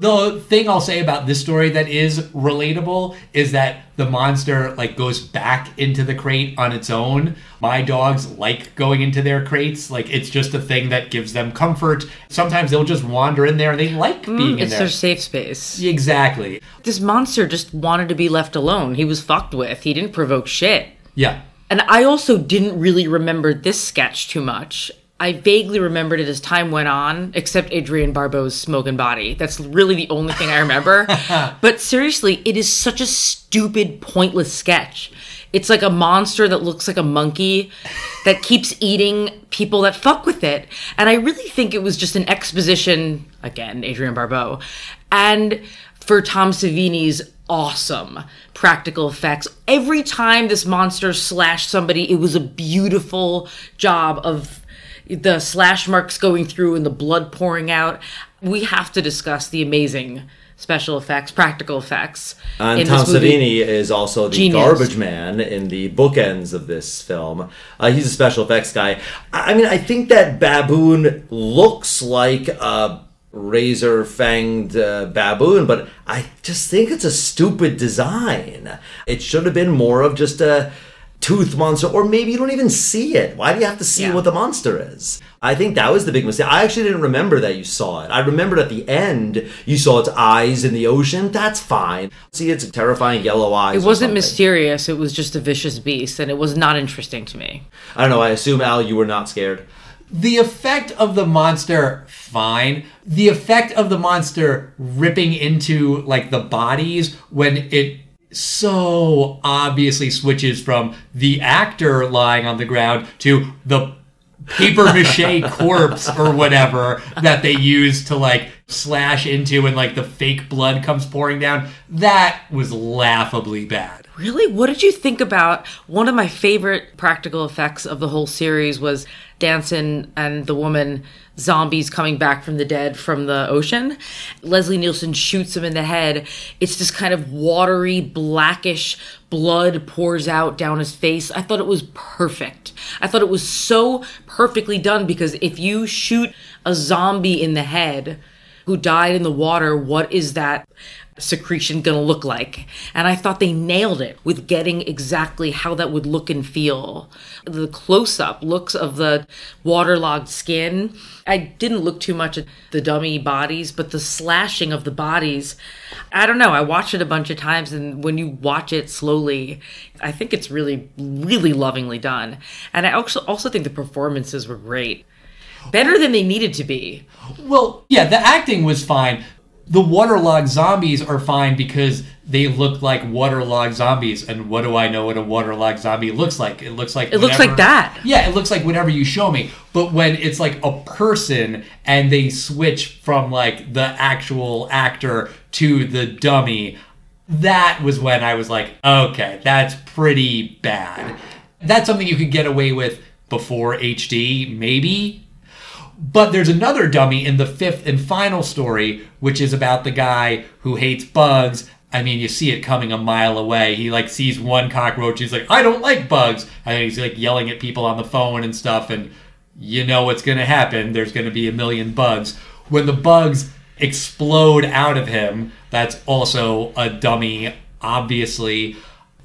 Speaker 5: The thing I'll say about this story that is relatable is that the monster like goes back into the crate on its own. My dogs like going into their crates. Like it's just a thing that gives them comfort. Sometimes they'll just wander in there and they like mm, being in there.
Speaker 4: It's their safe space.
Speaker 5: Exactly.
Speaker 4: This monster just wanted to be left alone. He was fucked with. He didn't provoke shit.
Speaker 5: Yeah.
Speaker 4: And I also didn't really remember this sketch too much. I vaguely remembered it as time went on, except Adrienne Barbeau's smoking body. That's really the only thing I remember. but seriously, it is such a stupid, pointless sketch. It's like a monster that looks like a monkey that keeps eating people that fuck with it. And I really think it was just an exposition, again, Adrian Barbeau, and for Tom Savini's awesome practical effects. Every time this monster slashed somebody, it was a beautiful job of the slash marks going through and the blood pouring out. We have to discuss the amazing special effects, practical effects.
Speaker 2: And
Speaker 4: in
Speaker 2: Tom. Savini is also the
Speaker 4: Genius.
Speaker 2: garbage man in the bookends of this film. Uh, he's a special effects guy. I I mean, I think that baboon looks like a razor fanged uh, baboon, but I just think it's a stupid design. It should have been more of just a tooth monster, or maybe you don't even see it. Why do you have to see
Speaker 4: Yeah.
Speaker 2: what the monster is? I think that was the big mistake. I actually didn't remember that you saw it. I remembered at the end you saw its eyes in the ocean. That's fine. See its terrifying yellow eyes.
Speaker 4: It wasn't mysterious, it was just a vicious beast, and it was not interesting to me.
Speaker 2: I don't know. I assume Al, you were not scared.
Speaker 5: The effect of the monster, fine. The effect of the monster ripping into like the bodies when it so obviously switches from the actor lying on the ground to the paper mache corpse or whatever that they use to like slash into and like the fake blood comes pouring down. That was laughably bad.
Speaker 4: Really? What did you think about one of my favorite practical effects of the whole series was Danson and the woman zombies coming back from the dead from the ocean. Leslie Nielsen shoots him in the head. It's this kind of watery, blackish blood pours out down his face. I thought it was perfect. I thought it was so perfectly done because if you shoot a zombie in the head who died in the water, what is that secretion going to look like? And I thought they nailed it with getting exactly how that would look and feel. The close up looks of the waterlogged skin. I didn't look too much at the dummy bodies, but the slashing of the bodies, I don't know. I watched it a bunch of times, and when you watch it slowly, I think it's really, really lovingly done. And I also, also think the performances were great. Better than they needed to be.
Speaker 5: Well, yeah, the acting was fine. The waterlogged zombies are fine because they look like waterlogged zombies. And what do I know what a waterlogged zombie looks like? It looks like
Speaker 4: It looks like that.
Speaker 5: Yeah, it looks like whatever you show me. But when it's like a person and they switch from like the actual actor to the dummy, that was when I was like, okay, that's pretty bad. That's something you could get away with before HD, maybe. But there's another dummy in the fifth and final story, which is about the guy who hates bugs. I mean, you see it coming a mile away. He like sees one cockroach. He's like, I don't like bugs. And he's like yelling at people on the phone and stuff. And you know what's going to happen. There's going to be a million bugs. When the bugs explode out of him, that's also a dummy, obviously.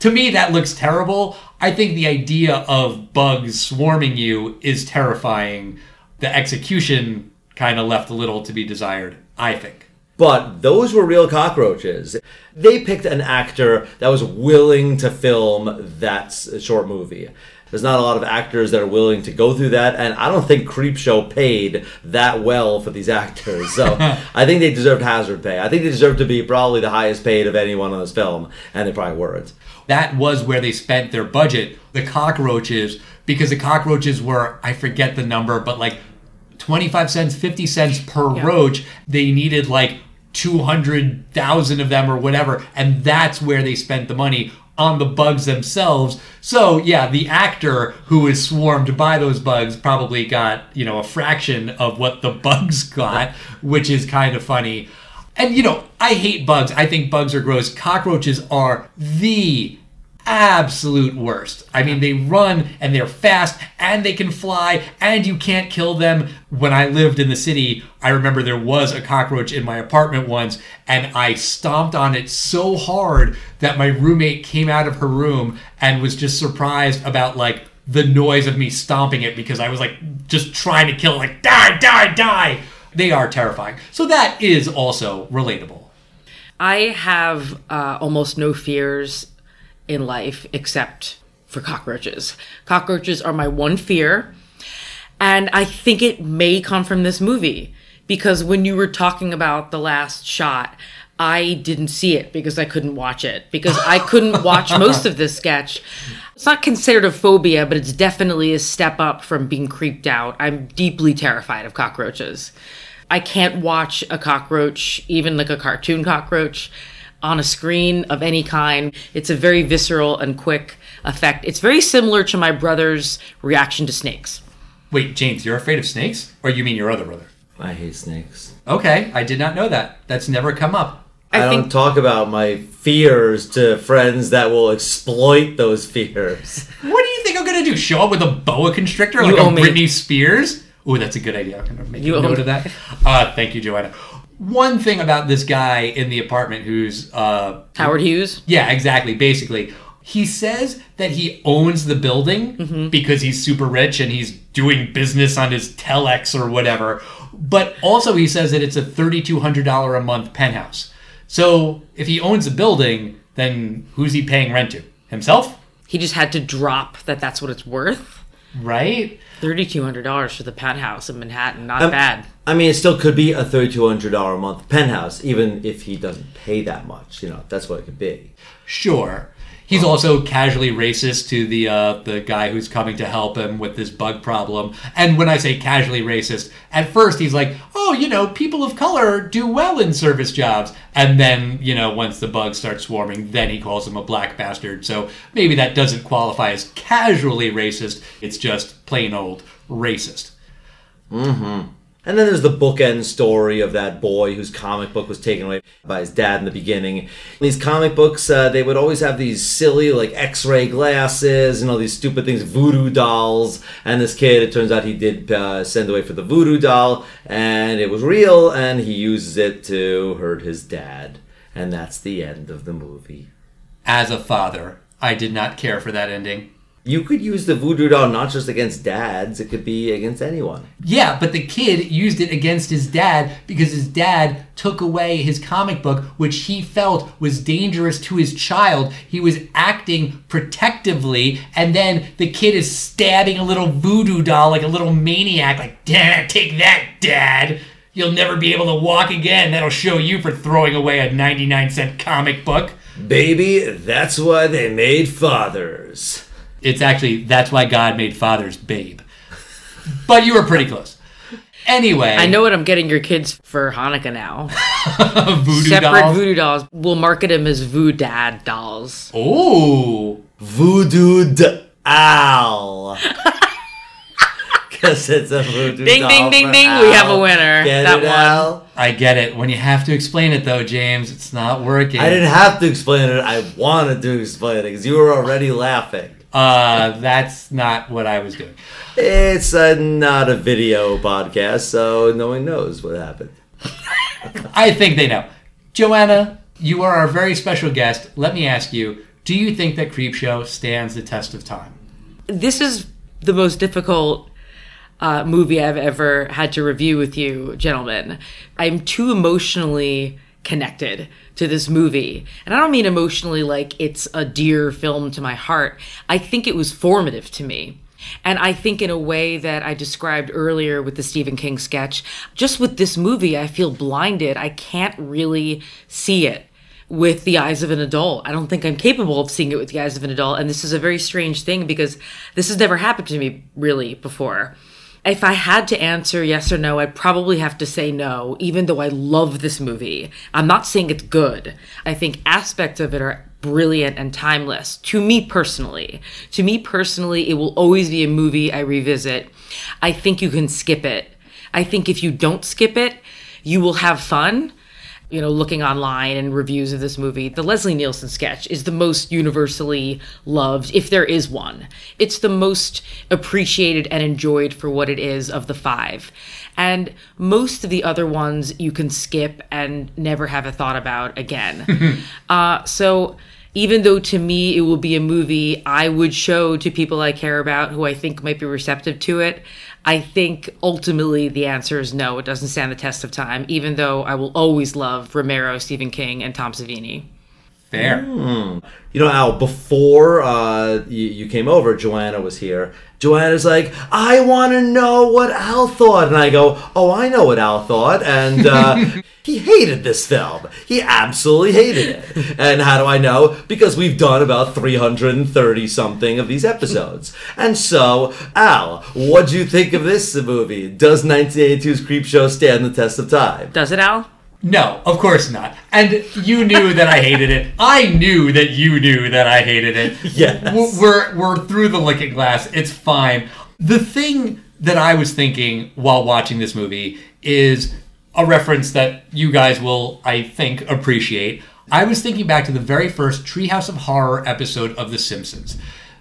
Speaker 5: To me, that looks terrible. I think the idea of bugs swarming you is terrifying. The execution kind of left a little to be desired, I think.
Speaker 2: But those were real cockroaches. They picked an actor that was willing to film that short movie. There's not a lot of actors that are willing to go through that, and I don't think Creepshow paid that well for these actors. So I think they deserved hazard pay. I think they deserved to be probably the highest paid of anyone on this film, and they probably weren't.
Speaker 5: That was where they spent their budget, the cockroaches, because the cockroaches were, I forget the number, but like 25 cents, 50 cents per
Speaker 4: Yeah.
Speaker 5: roach. They needed like 200,000 of them or whatever. And that's where they spent the money on the bugs themselves. So, yeah, the actor who is swarmed by those bugs probably got, you know, a fraction of what the bugs got, which is kind of funny. And, you know, I hate bugs. I think bugs are gross. Cockroaches are the absolute worst. I mean, they run and they're fast and they can fly and you can't kill them. When I lived in the city, I remember there was a cockroach in my apartment once and I stomped on it so hard that my roommate came out of her room and was just surprised about like the noise of me stomping it because I was like just trying to kill it, like die, die, die. They are terrifying. So that is also relatable.
Speaker 4: I have uh, almost no fears in life except for cockroaches. Cockroaches are my one fear. And I think it may come from this movie because when you were talking about the last shot, I didn't see it because I couldn't watch it because I couldn't watch most of this sketch. It's not considered a phobia, but it's definitely a step up from being creeped out. I'm deeply terrified of cockroaches. I can't watch a cockroach, even like a cartoon cockroach, on a screen of any kind. It's a very visceral and quick effect. It's very similar to my brother's reaction to snakes.
Speaker 5: Wait, James, you're afraid of snakes? Or you mean your other brother?
Speaker 2: I hate snakes.
Speaker 5: Okay, I did not know that. That's never come up.
Speaker 2: I,
Speaker 4: I
Speaker 2: don't
Speaker 4: think
Speaker 2: talk about my fears to friends that will exploit those fears.
Speaker 5: What do you think I'm gonna do? Show up with a boa constrictor
Speaker 4: You
Speaker 5: like a
Speaker 4: me.
Speaker 5: Britney Spears? Ooh, that's a good idea. I'm gonna make
Speaker 4: You
Speaker 5: a note
Speaker 4: me.
Speaker 5: of that. Uh, thank you, Joanna. One thing about this guy in the apartment who's uh,
Speaker 4: Howard Hughes.
Speaker 5: Yeah, exactly. Basically, he says that he owns the building because he's super rich and he's doing business on his telex or whatever. But also, he says that it's a $3,200 a month penthouse. So, if he owns the building, then who's he paying rent to? Himself?
Speaker 4: He just had to drop that that's what it's worth.
Speaker 5: Right?
Speaker 4: $3,200 for the penthouse in Manhattan. Not
Speaker 2: Um,
Speaker 4: bad.
Speaker 2: I mean, it still could be a thirty-two hundred dollar a month penthouse, even if he doesn't pay that much. You know, that's what it could be.
Speaker 5: Sure. He's also casually racist to the uh, the guy who's coming to help him with this bug problem. And when I say casually racist, at first he's like, "Oh, you know, people of color do well in service jobs." And then, you know, once the bugs start swarming, then he calls him a black bastard. So maybe that doesn't qualify as casually racist. It's just plain old racist.
Speaker 2: And then there's the bookend story of that boy whose comic book was taken away by his dad in the beginning. These comic books, uh, they would always have these silly, like, x ray glasses and all these stupid things, voodoo dolls. And this kid, it turns out he did uh, send away for the voodoo doll, and it was real, and he uses it to hurt his dad. And that's the end of the movie.
Speaker 5: As a father, I did not care for that ending.
Speaker 2: You could use the voodoo doll not just against dads, it could be against anyone.
Speaker 5: Yeah, but the kid used it against his dad because his dad took away his comic book, which he felt was dangerous to his child. He was acting protectively, and then the kid is stabbing a little voodoo doll like a little maniac, like, Dad, take that, Dad. You'll never be able to walk again. That'll show you for throwing away a 99 cent comic book.
Speaker 2: Baby, that's why they made fathers.
Speaker 5: It's actually, that's why God made fathers, babe. But you were pretty close. Anyway,
Speaker 4: I know what I'm getting your kids for Hanukkah now.
Speaker 5: voodoo
Speaker 4: Separate
Speaker 5: dolls.
Speaker 4: voodoo dolls. We'll market them as Voodoo Dad dolls.
Speaker 5: Oh,
Speaker 2: Voodoo d- owl. Because it's a voodoo
Speaker 4: Ding,
Speaker 2: doll
Speaker 4: ding, ding,
Speaker 2: for
Speaker 4: ding. We have a winner.
Speaker 2: Get
Speaker 4: That
Speaker 2: it,
Speaker 4: one.
Speaker 2: Al?
Speaker 5: I get it. When you have to explain it, though, James, it's not working.
Speaker 2: I didn't have to explain it. I wanted to explain it because you were already laughing.
Speaker 5: Uh, that's not what I was doing.
Speaker 2: It's uh, not a video podcast, so no one knows what happened.
Speaker 5: I think they know. Joanna, you are our very special guest. Let me ask you: Do you think that Creepshow stands the test of time?
Speaker 4: This is the most difficult uh, movie I've ever had to review with you, gentlemen. I'm too emotionally connected to this movie. And I don't mean emotionally like it's a dear film to my heart. I think it was formative to me. And I think, in a way that I described earlier with the Stephen King sketch, just with this movie, I feel blinded. I can't really see it with the eyes of an adult. I don't think I'm capable of seeing it with the eyes of an adult. And this is a very strange thing because this has never happened to me really before. If I had to answer yes or no, I'd probably have to say no, even though I love this movie. I'm not saying it's good. I think aspects of it are brilliant and timeless. To me personally, to me personally, it will always be a movie I revisit. I think you can skip it. I think if you don't skip it, you will have fun you know, looking online and reviews of this movie, the Leslie Nielsen sketch is the most universally loved, if there is one. It's the most appreciated and enjoyed for what it is of the five. And most of the other ones you can skip and never have a thought about again. uh, so even though to me it will be a movie I would show to people I care about who I think might be receptive to it, I think ultimately the answer is no, it doesn't stand the test of time, even though I will always love Romero, Stephen King, and Tom Savini.
Speaker 5: Fair.
Speaker 2: You know, Al, before uh, you, you came over, Joanna was here. Joanna's like, I want to know what Al thought. And I go, Oh, I know what Al thought. And uh, he hated this film. He absolutely hated it. And how do I know? Because we've done about 330 something of these episodes. And so, Al, what do you think of this movie? Does 1982's Creepshow stand the test of time?
Speaker 4: Does it, Al?
Speaker 5: No, of course not. And you knew that I hated it. I knew that you knew that I hated it.
Speaker 2: Yes.
Speaker 5: We're we're through the looking glass. It's fine. The thing that I was thinking while watching this movie is a reference that you guys will, I think, appreciate. I was thinking back to the very first Treehouse of Horror episode of The Simpsons.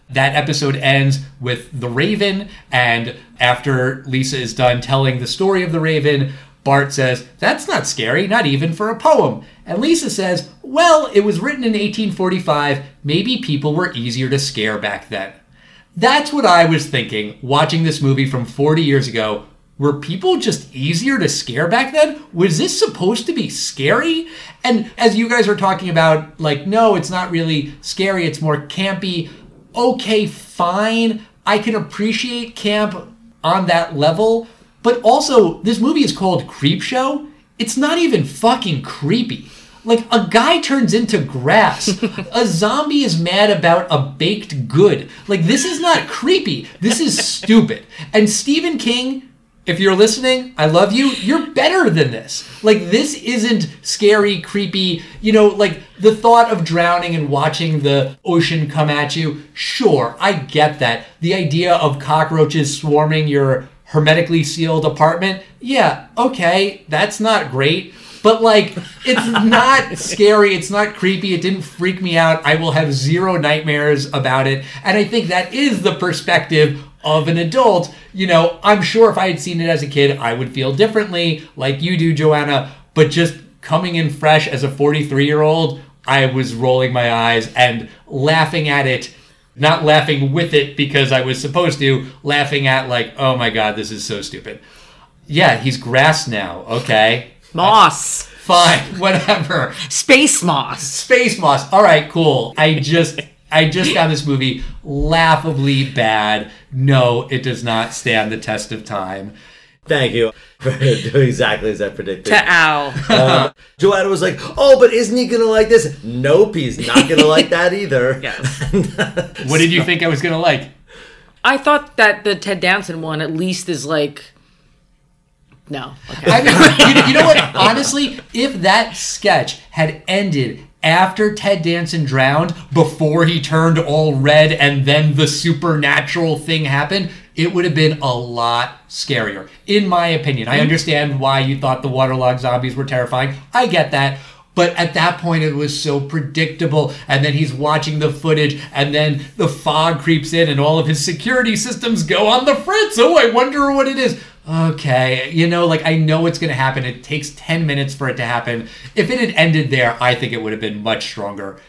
Speaker 5: That episode ends with the Raven, and after Lisa is done telling the story of the Raven, Bart says, That's not scary, not even for a poem. And Lisa says, Well, it was written in 1845. Maybe people were easier to scare back then. That's what I was thinking watching this movie from 40 years ago. Were people just easier to scare back then? Was this supposed to be scary? And as you guys are talking about, like, no, it's not really scary, it's more campy. Okay, fine. I can appreciate camp on that level. But also, this movie is called Creepshow. It's not even fucking creepy. Like, a guy turns into grass. a zombie is mad about a baked good. Like, this is not creepy. This is stupid. And Stephen King, if you're listening, I love you. You're better than this. Like, this isn't scary, creepy. You know, like the thought of drowning and watching the ocean come at you. Sure, I get that. The idea of cockroaches swarming your hermetically sealed apartment. Yeah, okay, that's not great. But like, it's not scary. It's not creepy. It didn't freak me out. I will have zero nightmares about it. And I think that is the perspective of an adult. You know, I'm sure if I had seen it as a kid, I would feel differently, like you do, Joanna. But just coming in fresh as a 43 year old, I was rolling my eyes and laughing at it. Not laughing with it because I was supposed to, laughing at, like, oh my god, this is so stupid. Yeah, he's grass now. Okay.
Speaker 4: Moss.
Speaker 5: Fine, whatever.
Speaker 4: Space moss.
Speaker 5: Space Moss. All right, cool. I just I just found this movie laughably bad. No, it does not stand the test of time.
Speaker 2: Thank you for doing exactly as I predicted.
Speaker 4: To Al.
Speaker 2: Um, Joanna was like, "Oh, but isn't he gonna like this?" Nope, he's not gonna like that either.
Speaker 4: Yes.
Speaker 5: What did you think I was gonna like?
Speaker 4: I thought that the Ted Danson one at least is like. No. Okay.
Speaker 5: I mean, you, you know what? Honestly, if that sketch had ended after Ted Danson drowned, before he turned all red, and then the supernatural thing happened, it would have been a lot scarier, in my opinion. I mm-hmm. understand why you thought the waterlogged zombies were terrifying. I get that. But at that point, it was so predictable. And then he's watching the footage, and then the fog creeps in, and all of his security systems go on the fritz. Oh, I wonder what it is. Okay, you know, like I know it's going to happen. It takes 10 minutes for it to happen. If it had ended there, I think it would have been much stronger.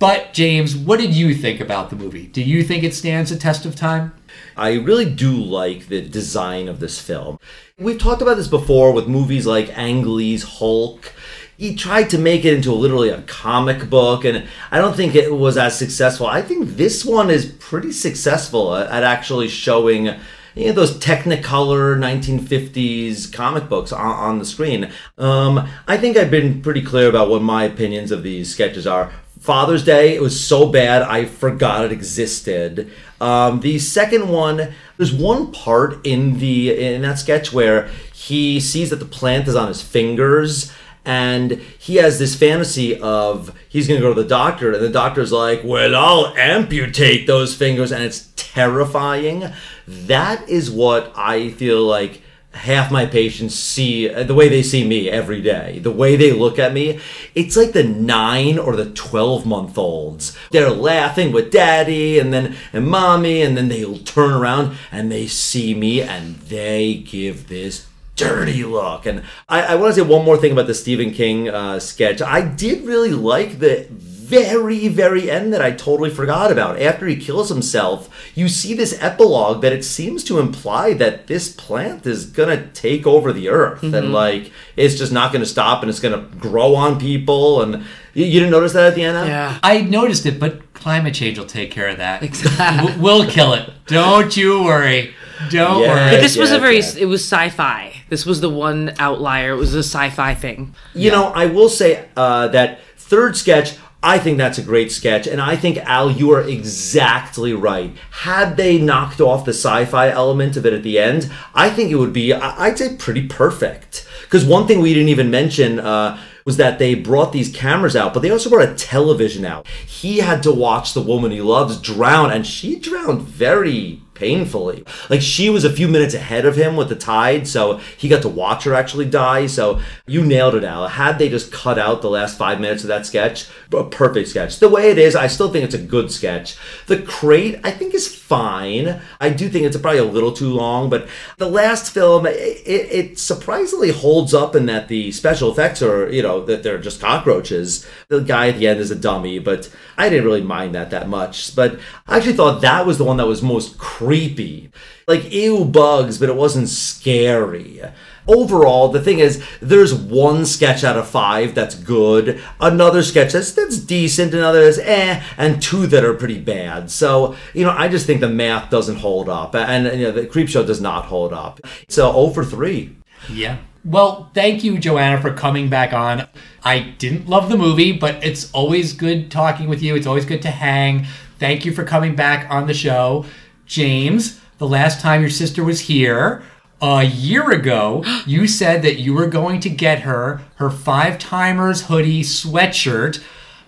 Speaker 5: But, James, what did you think about the movie? Do you think it stands a test of time?
Speaker 2: I really do like the design of this film. We've talked about this before with movies like Ang Lee's Hulk. He tried to make it into literally a comic book, and I don't think it was as successful. I think this one is pretty successful at, actually showing you know, those Technicolor 1950s comic books on, on the screen. Um, I think I've been pretty clear about what my opinions of these sketches are. Father's Day, it was so bad I forgot it existed. Um, the second one, there's one part in the in that sketch where he sees that the plant is on his fingers and he has this fantasy of he's going to go to the doctor and the doctor's like well i'll amputate those fingers and it's terrifying that is what i feel like half my patients see uh, the way they see me every day the way they look at me it's like the 9 or the 12 month olds they're laughing with daddy and then and mommy and then they'll turn around and they see me and they give this dirty look. And I, I want to say one more thing about the Stephen King uh, sketch. I did really like the very, very end that I totally forgot about. After he kills himself, you see this epilogue that it seems to imply that this plant is gonna take over the earth and like it's just not gonna stop and it's gonna grow on people. And you, you didn't notice that at the end? Al?
Speaker 4: Yeah.
Speaker 5: I noticed it, but climate change will take care of that.
Speaker 4: Exactly.
Speaker 5: We'll kill it. Don't you worry. Don't
Speaker 2: Yeah.
Speaker 5: worry.
Speaker 4: But this was a very,
Speaker 2: yeah.
Speaker 4: it was sci-fi. This was the one outlier. It was a sci-fi thing.
Speaker 2: You know, I will say uh, that third sketch, I think that's a great sketch. And I think, Al, you are exactly right. Had they knocked off the sci fi element of it at the end, I think it would be, I'd say, pretty perfect. Because one thing we didn't even mention uh, was that they brought these cameras out, but they also brought a television out. He had to watch the woman he loves drown, and she drowned very painfully. Like she was a few minutes ahead of him with the tide, so he got to watch her actually die. So you nailed it, Al. Had they just cut out the last five minutes of that sketch, a perfect sketch. The way it is, I still think it's a good sketch. The crate, I think, is fine. I do think it's probably a little too long, but the last film, it, it, surprisingly holds up in that the special effects are, you know, that they're just cockroaches. The guy at the end is a dummy, but I didn't really mind that that much. But I actually thought that was the one that was most creepy. Like, ew, bugs, but it wasn't scary. Overall, the thing is, there's one sketch out of five that's good, another sketch that's, that's decent, another is eh, and two that are pretty bad. So, you know, I just think the math doesn't hold up, and, you know, the Creepshow does not hold up. So, 0 for 3.
Speaker 5: Yeah. Well, thank you, Joanna, for coming back on. I didn't love the movie, but it's always good talking with you. It's always good to hang. Thank you for coming back on the show. James, the last time your sister was here, a year ago, you said that you were going to get her her five timers hoodie sweatshirt.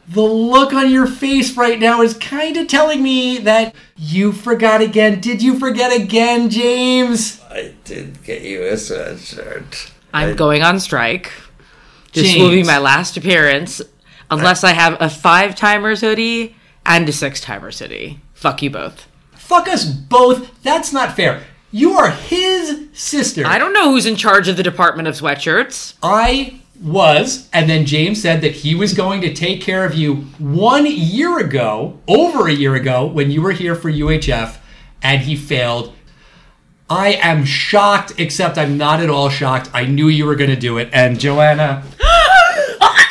Speaker 5: The look on your face right now is kind of telling me that you forgot again. Did you forget again, James?
Speaker 2: I did get you a sweatshirt.
Speaker 4: I'm
Speaker 2: I-
Speaker 4: going on strike. This will be my last appearance, unless I have a five timers hoodie and a six timers hoodie. Fuck you both.
Speaker 5: Fuck us both. That's not fair. You are his sister.
Speaker 4: I don't know who's in charge of the Department of Sweatshirts.
Speaker 5: I was, and then James said that he was going to take care of you one year ago, over a year ago, when you were here for UHF, and he failed. I am shocked, except I'm not at all shocked. I knew you were going to do it. And Joanna, oh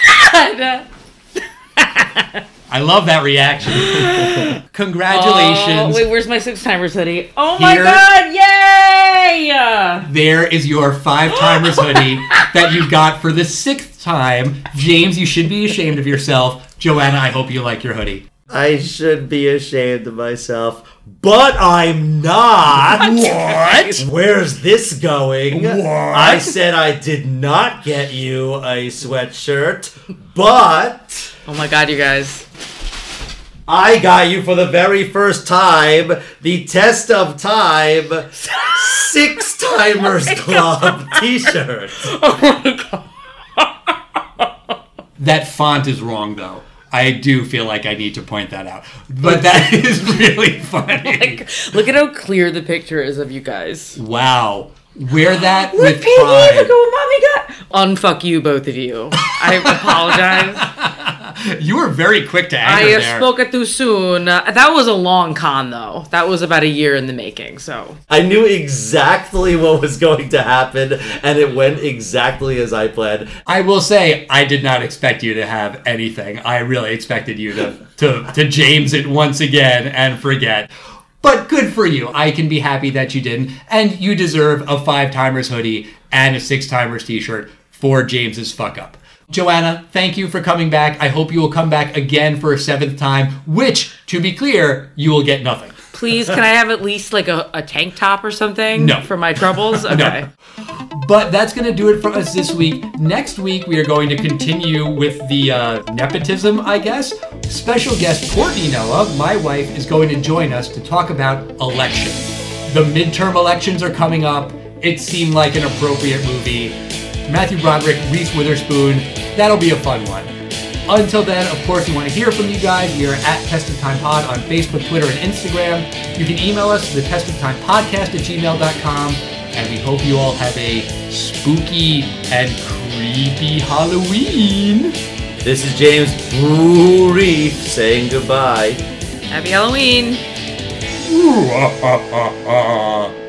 Speaker 5: I love that reaction. Congratulations.
Speaker 4: Oh, wait, where's my six timers hoodie? Oh my
Speaker 5: Here.
Speaker 4: god, yay! Yay!
Speaker 5: There is your five timers hoodie that you got for the sixth time. James, you should be ashamed of yourself. Joanna, I hope you like your hoodie.
Speaker 2: I should be ashamed of myself, but I'm not.
Speaker 5: What?
Speaker 2: Where's this going?
Speaker 5: What?
Speaker 2: I said I did not get you a sweatshirt, but
Speaker 4: Oh my god, you guys.
Speaker 2: I got you for the very first time the Test of Time Six oh Timers Club t shirt. Oh my god.
Speaker 5: That font is wrong, though. I do feel like I need to point that out. But that is really funny.
Speaker 4: Look at how clear the picture is of you guys.
Speaker 5: Wow. Wear that
Speaker 4: Look,
Speaker 5: with
Speaker 4: baby,
Speaker 5: pride.
Speaker 4: look at what mommy got. Unfuck you, both of you. I apologize.
Speaker 5: You were very quick to
Speaker 4: I
Speaker 5: anger
Speaker 4: have
Speaker 5: there.
Speaker 4: spoken too soon. Uh, that was a long con, though. That was about a year in the making. So
Speaker 2: I knew exactly what was going to happen, and it went exactly as I planned.
Speaker 5: I will say I did not expect you to have anything. I really expected you to to, to James it once again and forget. But good for you. I can be happy that you didn't. And you deserve a five timers hoodie and a six timers t shirt for James's fuck up. Joanna, thank you for coming back. I hope you will come back again for a seventh time, which, to be clear, you will get nothing.
Speaker 4: please, can I have at least like a, a tank top or something?
Speaker 5: No.
Speaker 4: For my troubles? Okay.
Speaker 5: But that's going to do it for us this week. Next week, we are going to continue with the uh, nepotism, I guess. Special guest Courtney Noah, my wife, is going to join us to talk about election. The midterm elections are coming up. It seemed like an appropriate movie. Matthew Broderick, Reese Witherspoon, that'll be a fun one. Until then, of course, we want to hear from you guys. We are at Test of Time Pod on Facebook, Twitter, and Instagram. You can email us the Test of Time Podcast at gmail.com. And we hope you all have a spooky and creepy Halloween.
Speaker 2: This is James Blue Reef saying goodbye.
Speaker 4: Happy Halloween.
Speaker 5: Ah, ah, ah,